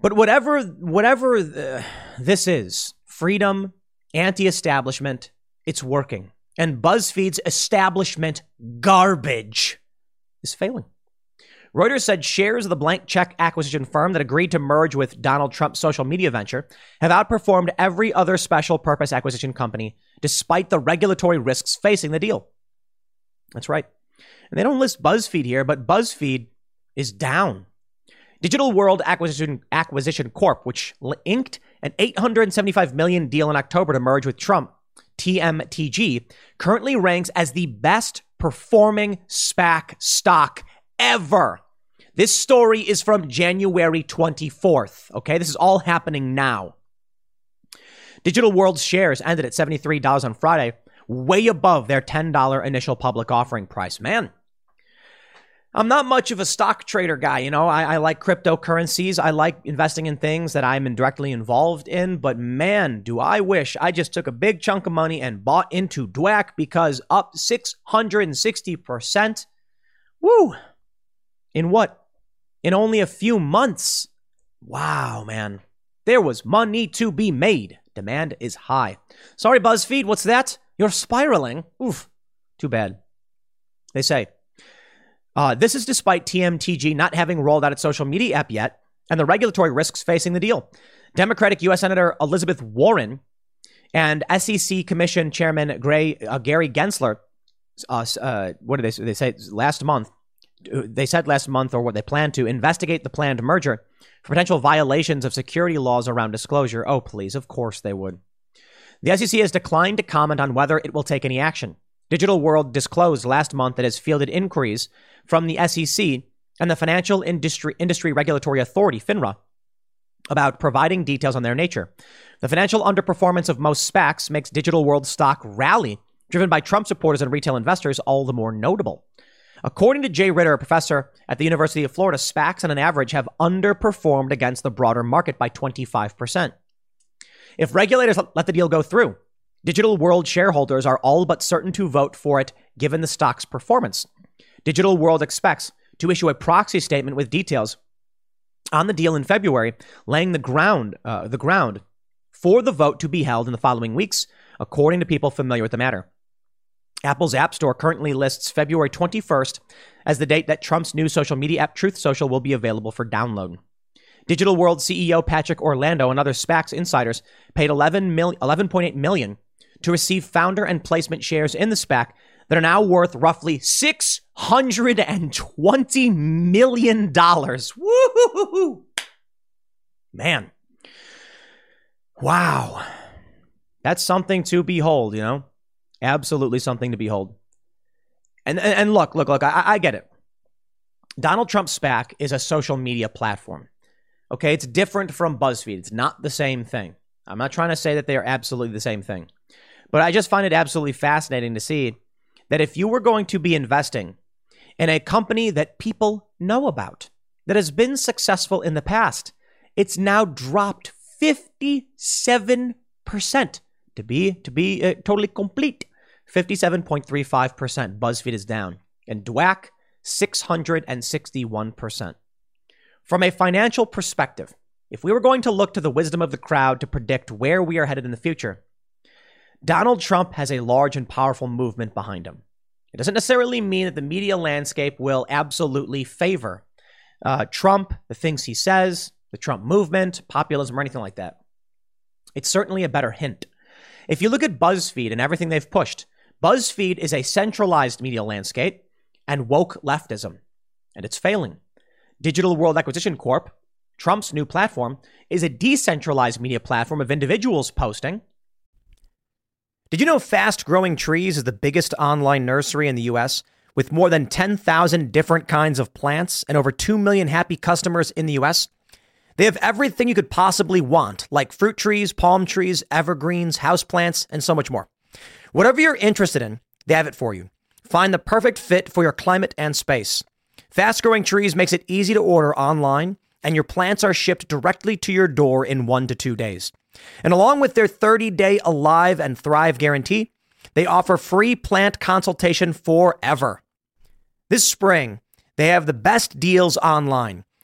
But whatever, whatever the, this is, freedom, anti establishment, it's working. And BuzzFeed's establishment garbage is failing. Reuters said shares of the blank check acquisition firm that agreed to merge with Donald Trump's social media venture have outperformed every other special purpose acquisition company despite the regulatory risks facing the deal. That's right. And they don't list BuzzFeed here, but BuzzFeed is down. Digital World Acquisition, Acquisition Corp, which inked an 875 million deal in October to merge with Trump, TMTG, currently ranks as the best performing SPAC stock ever. This story is from January 24th. Okay, this is all happening now. Digital World's shares ended at $73 on Friday, way above their $10 initial public offering price. Man, I'm not much of a stock trader guy. You know, I, I, like cryptocurrencies. I like investing in things that I'm indirectly involved in. But man, do I wish I just took a big chunk of money and bought into DWAC because up 660%. Woo! In what? In only a few months. Wow, man. There was money to be made. Demand is high. Sorry, BuzzFeed, what's that? You're spiraling. Oof. Too bad. They say. Uh, this is despite TMTG not having rolled out its social media app yet and the regulatory risks facing the deal. Democratic U.S. Senator Elizabeth Warren and SEC Commission Chairman Gray, uh, Gary Gensler, uh, uh, what did they? They say last month they said last month, or what they plan to, investigate the planned merger for potential violations of security laws around disclosure. Oh, please, of course they would. The SEC has declined to comment on whether it will take any action. Digital World disclosed last month that it has fielded inquiries from the SEC and the Financial Industry, Industry Regulatory Authority, FINRA, about providing details on their nature. The financial underperformance of most SPACs makes Digital World stock rally, driven by Trump supporters and retail investors, all the more notable. According to Jay Ritter, a professor at the University of Florida, SPACs on an average have underperformed against the broader market by 25%. If regulators let the deal go through, Digital World shareholders are all but certain to vote for it given the stock's performance. Digital World expects to issue a proxy statement with details on the deal in February, laying the ground, uh, the ground for the vote to be held in the following weeks, according to people familiar with the matter. Apple's App Store currently lists February 21st as the date that Trump's new social media app Truth Social will be available for download. Digital World CEO Patrick Orlando and other SPACs insiders paid 11 mil- 11.8 million to receive founder and placement shares in the SPAC that are now worth roughly $620 million. Woo! Man. Wow. That's something to behold, you know? Absolutely something to behold. And, and, and look, look, look, I, I get it. Donald Trump's SPAC is a social media platform. Okay, it's different from BuzzFeed. It's not the same thing. I'm not trying to say that they are absolutely the same thing. But I just find it absolutely fascinating to see that if you were going to be investing in a company that people know about, that has been successful in the past, it's now dropped 57% to be to be uh, totally complete. 57.35%. BuzzFeed is down. And DWAC, 661%. From a financial perspective, if we were going to look to the wisdom of the crowd to predict where we are headed in the future, Donald Trump has a large and powerful movement behind him. It doesn't necessarily mean that the media landscape will absolutely favor uh, Trump, the things he says, the Trump movement, populism, or anything like that. It's certainly a better hint. If you look at BuzzFeed and everything they've pushed, BuzzFeed is a centralized media landscape and woke leftism, and it's failing. Digital World Acquisition Corp, Trump's new platform, is a decentralized media platform of individuals posting. Did you know Fast Growing Trees is the biggest online nursery in the US with more than 10,000 different kinds of plants and over 2 million happy customers in the US? They have everything you could possibly want, like fruit trees, palm trees, evergreens, houseplants, and so much more. Whatever you're interested in, they have it for you. Find the perfect fit for your climate and space. Fast Growing Trees makes it easy to order online, and your plants are shipped directly to your door in one to two days. And along with their 30 day Alive and Thrive guarantee, they offer free plant consultation forever. This spring, they have the best deals online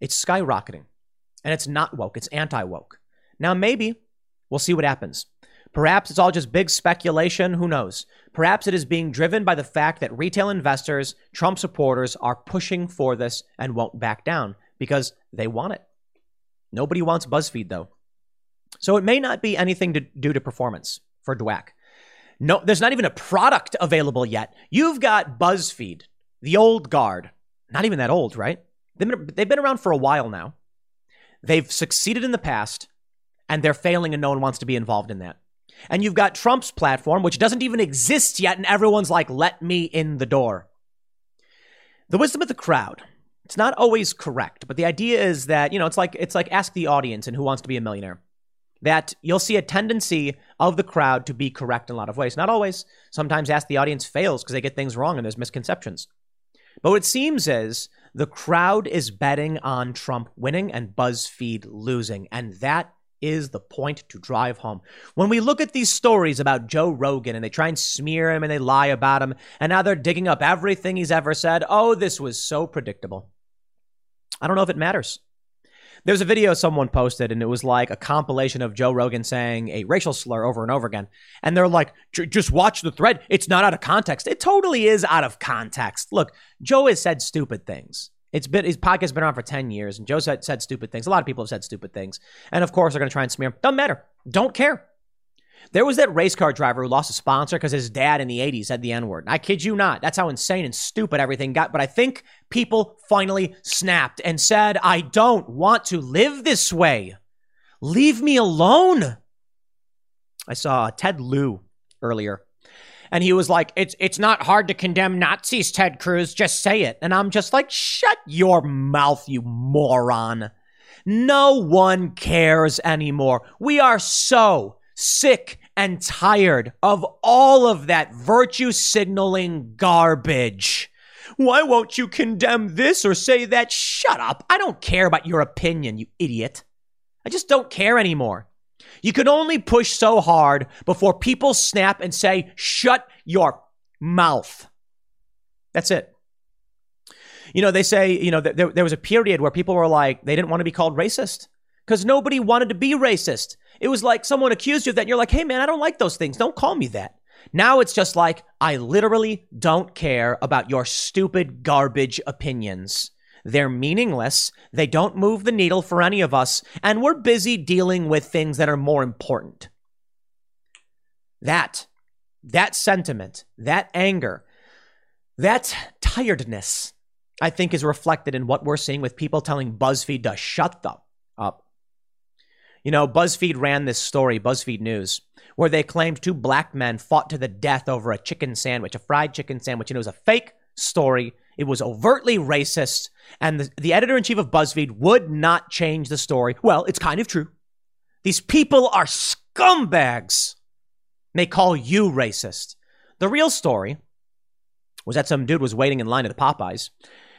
It's skyrocketing. And it's not woke, it's anti woke. Now, maybe we'll see what happens. Perhaps it's all just big speculation. Who knows? Perhaps it is being driven by the fact that retail investors, Trump supporters, are pushing for this and won't back down because they want it. Nobody wants BuzzFeed, though. So it may not be anything to do to performance for DWAC. No, there's not even a product available yet. You've got BuzzFeed, the old guard. Not even that old, right? They've been, around for a while now. They've succeeded in the past, and they're failing, and no one wants to be involved in that. And you've got Trump's platform, which doesn't even exist yet, and everyone's like, let me in the door. The wisdom of the crowd. It's not always correct, but the idea is that, you know, it's like it's like ask the audience and who wants to be a millionaire. That you'll see a tendency of the crowd to be correct in a lot of ways. Not always. Sometimes ask the audience fails because they get things wrong and there's misconceptions. But what it seems is the crowd is betting on Trump winning and BuzzFeed losing. And that is the point to drive home. When we look at these stories about Joe Rogan and they try and smear him and they lie about him, and now they're digging up everything he's ever said, oh, this was so predictable. I don't know if it matters. There's a video someone posted, and it was like a compilation of Joe Rogan saying a racial slur over and over again. And they're like, just watch the thread. It's not out of context. It totally is out of context. Look, Joe has said stupid things. It's been his podcast has been on for 10 years, and Joe said, said stupid things. A lot of people have said stupid things. And of course, they're going to try and smear him. Doesn't matter. Don't care. There was that race car driver who lost a sponsor because his dad in the 80s said the N word. I kid you not. That's how insane and stupid everything got. But I think people finally snapped and said, I don't want to live this way. Leave me alone. I saw uh, Ted Lieu earlier. And he was like, "It's it's not hard to condemn Nazis, Ted Cruz. Just say it." And I'm just like, "Shut your mouth, you moron." No one cares anymore. We are so sick and tired of all of that virtue signaling garbage. Why won't you condemn this or say that? Shut up. I don't care about your opinion, you idiot. I just don't care anymore. You can only push so hard before people snap and say, shut your mouth. That's it. You know, they say, you know, there, there was a period where people were like, they didn't want to be called racist because nobody wanted to be racist. It was like someone accused you of that. And you're like, hey, man, I don't like those things. Don't call me that. Now it's just like, I literally don't care about your stupid garbage opinions. They're meaningless. They don't move the needle for any of us. And we're busy dealing with things that are more important. That, that sentiment, that anger, that tiredness, I think is reflected in what we're seeing with people telling BuzzFeed to shut the up. You know, BuzzFeed ran this story, BuzzFeed News, where they claimed two black men fought to the death over a chicken sandwich, a fried chicken sandwich, and it was a fake story. It was overtly racist, and the, the editor in chief of BuzzFeed would not change the story. Well, it's kind of true. These people are scumbags. They call you racist. The real story was that some dude was waiting in line at the Popeyes,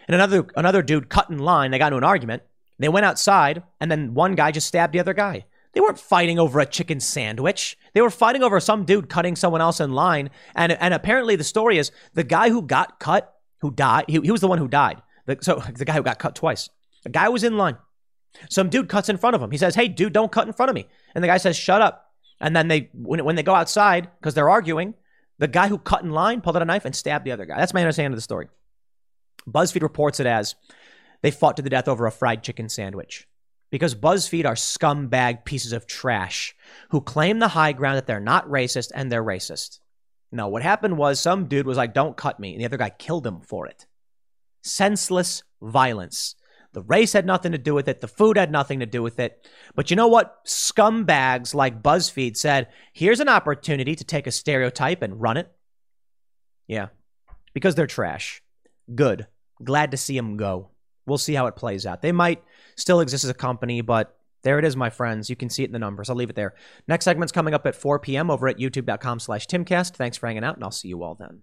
and another another dude cut in line. They got into an argument. They went outside, and then one guy just stabbed the other guy. They weren't fighting over a chicken sandwich. They were fighting over some dude cutting someone else in line. And, and apparently, the story is the guy who got cut, who died, he, he was the one who died. The, so the guy who got cut twice. The guy was in line. Some dude cuts in front of him. He says, Hey, dude, don't cut in front of me. And the guy says, Shut up. And then they, when, when they go outside, because they're arguing, the guy who cut in line pulled out a knife and stabbed the other guy. That's my understanding of the story. BuzzFeed reports it as they fought to the death over a fried chicken sandwich. Because BuzzFeed are scumbag pieces of trash who claim the high ground that they're not racist and they're racist. No, what happened was some dude was like, don't cut me. And the other guy killed him for it. Senseless violence. The race had nothing to do with it. The food had nothing to do with it. But you know what? Scumbags like BuzzFeed said, here's an opportunity to take a stereotype and run it. Yeah, because they're trash. Good. Glad to see them go. We'll see how it plays out. They might still exist as a company, but there it is, my friends. You can see it in the numbers. I'll leave it there. Next segment's coming up at 4 p.m. over at youtube.com slash timcast. Thanks for hanging out, and I'll see you all then.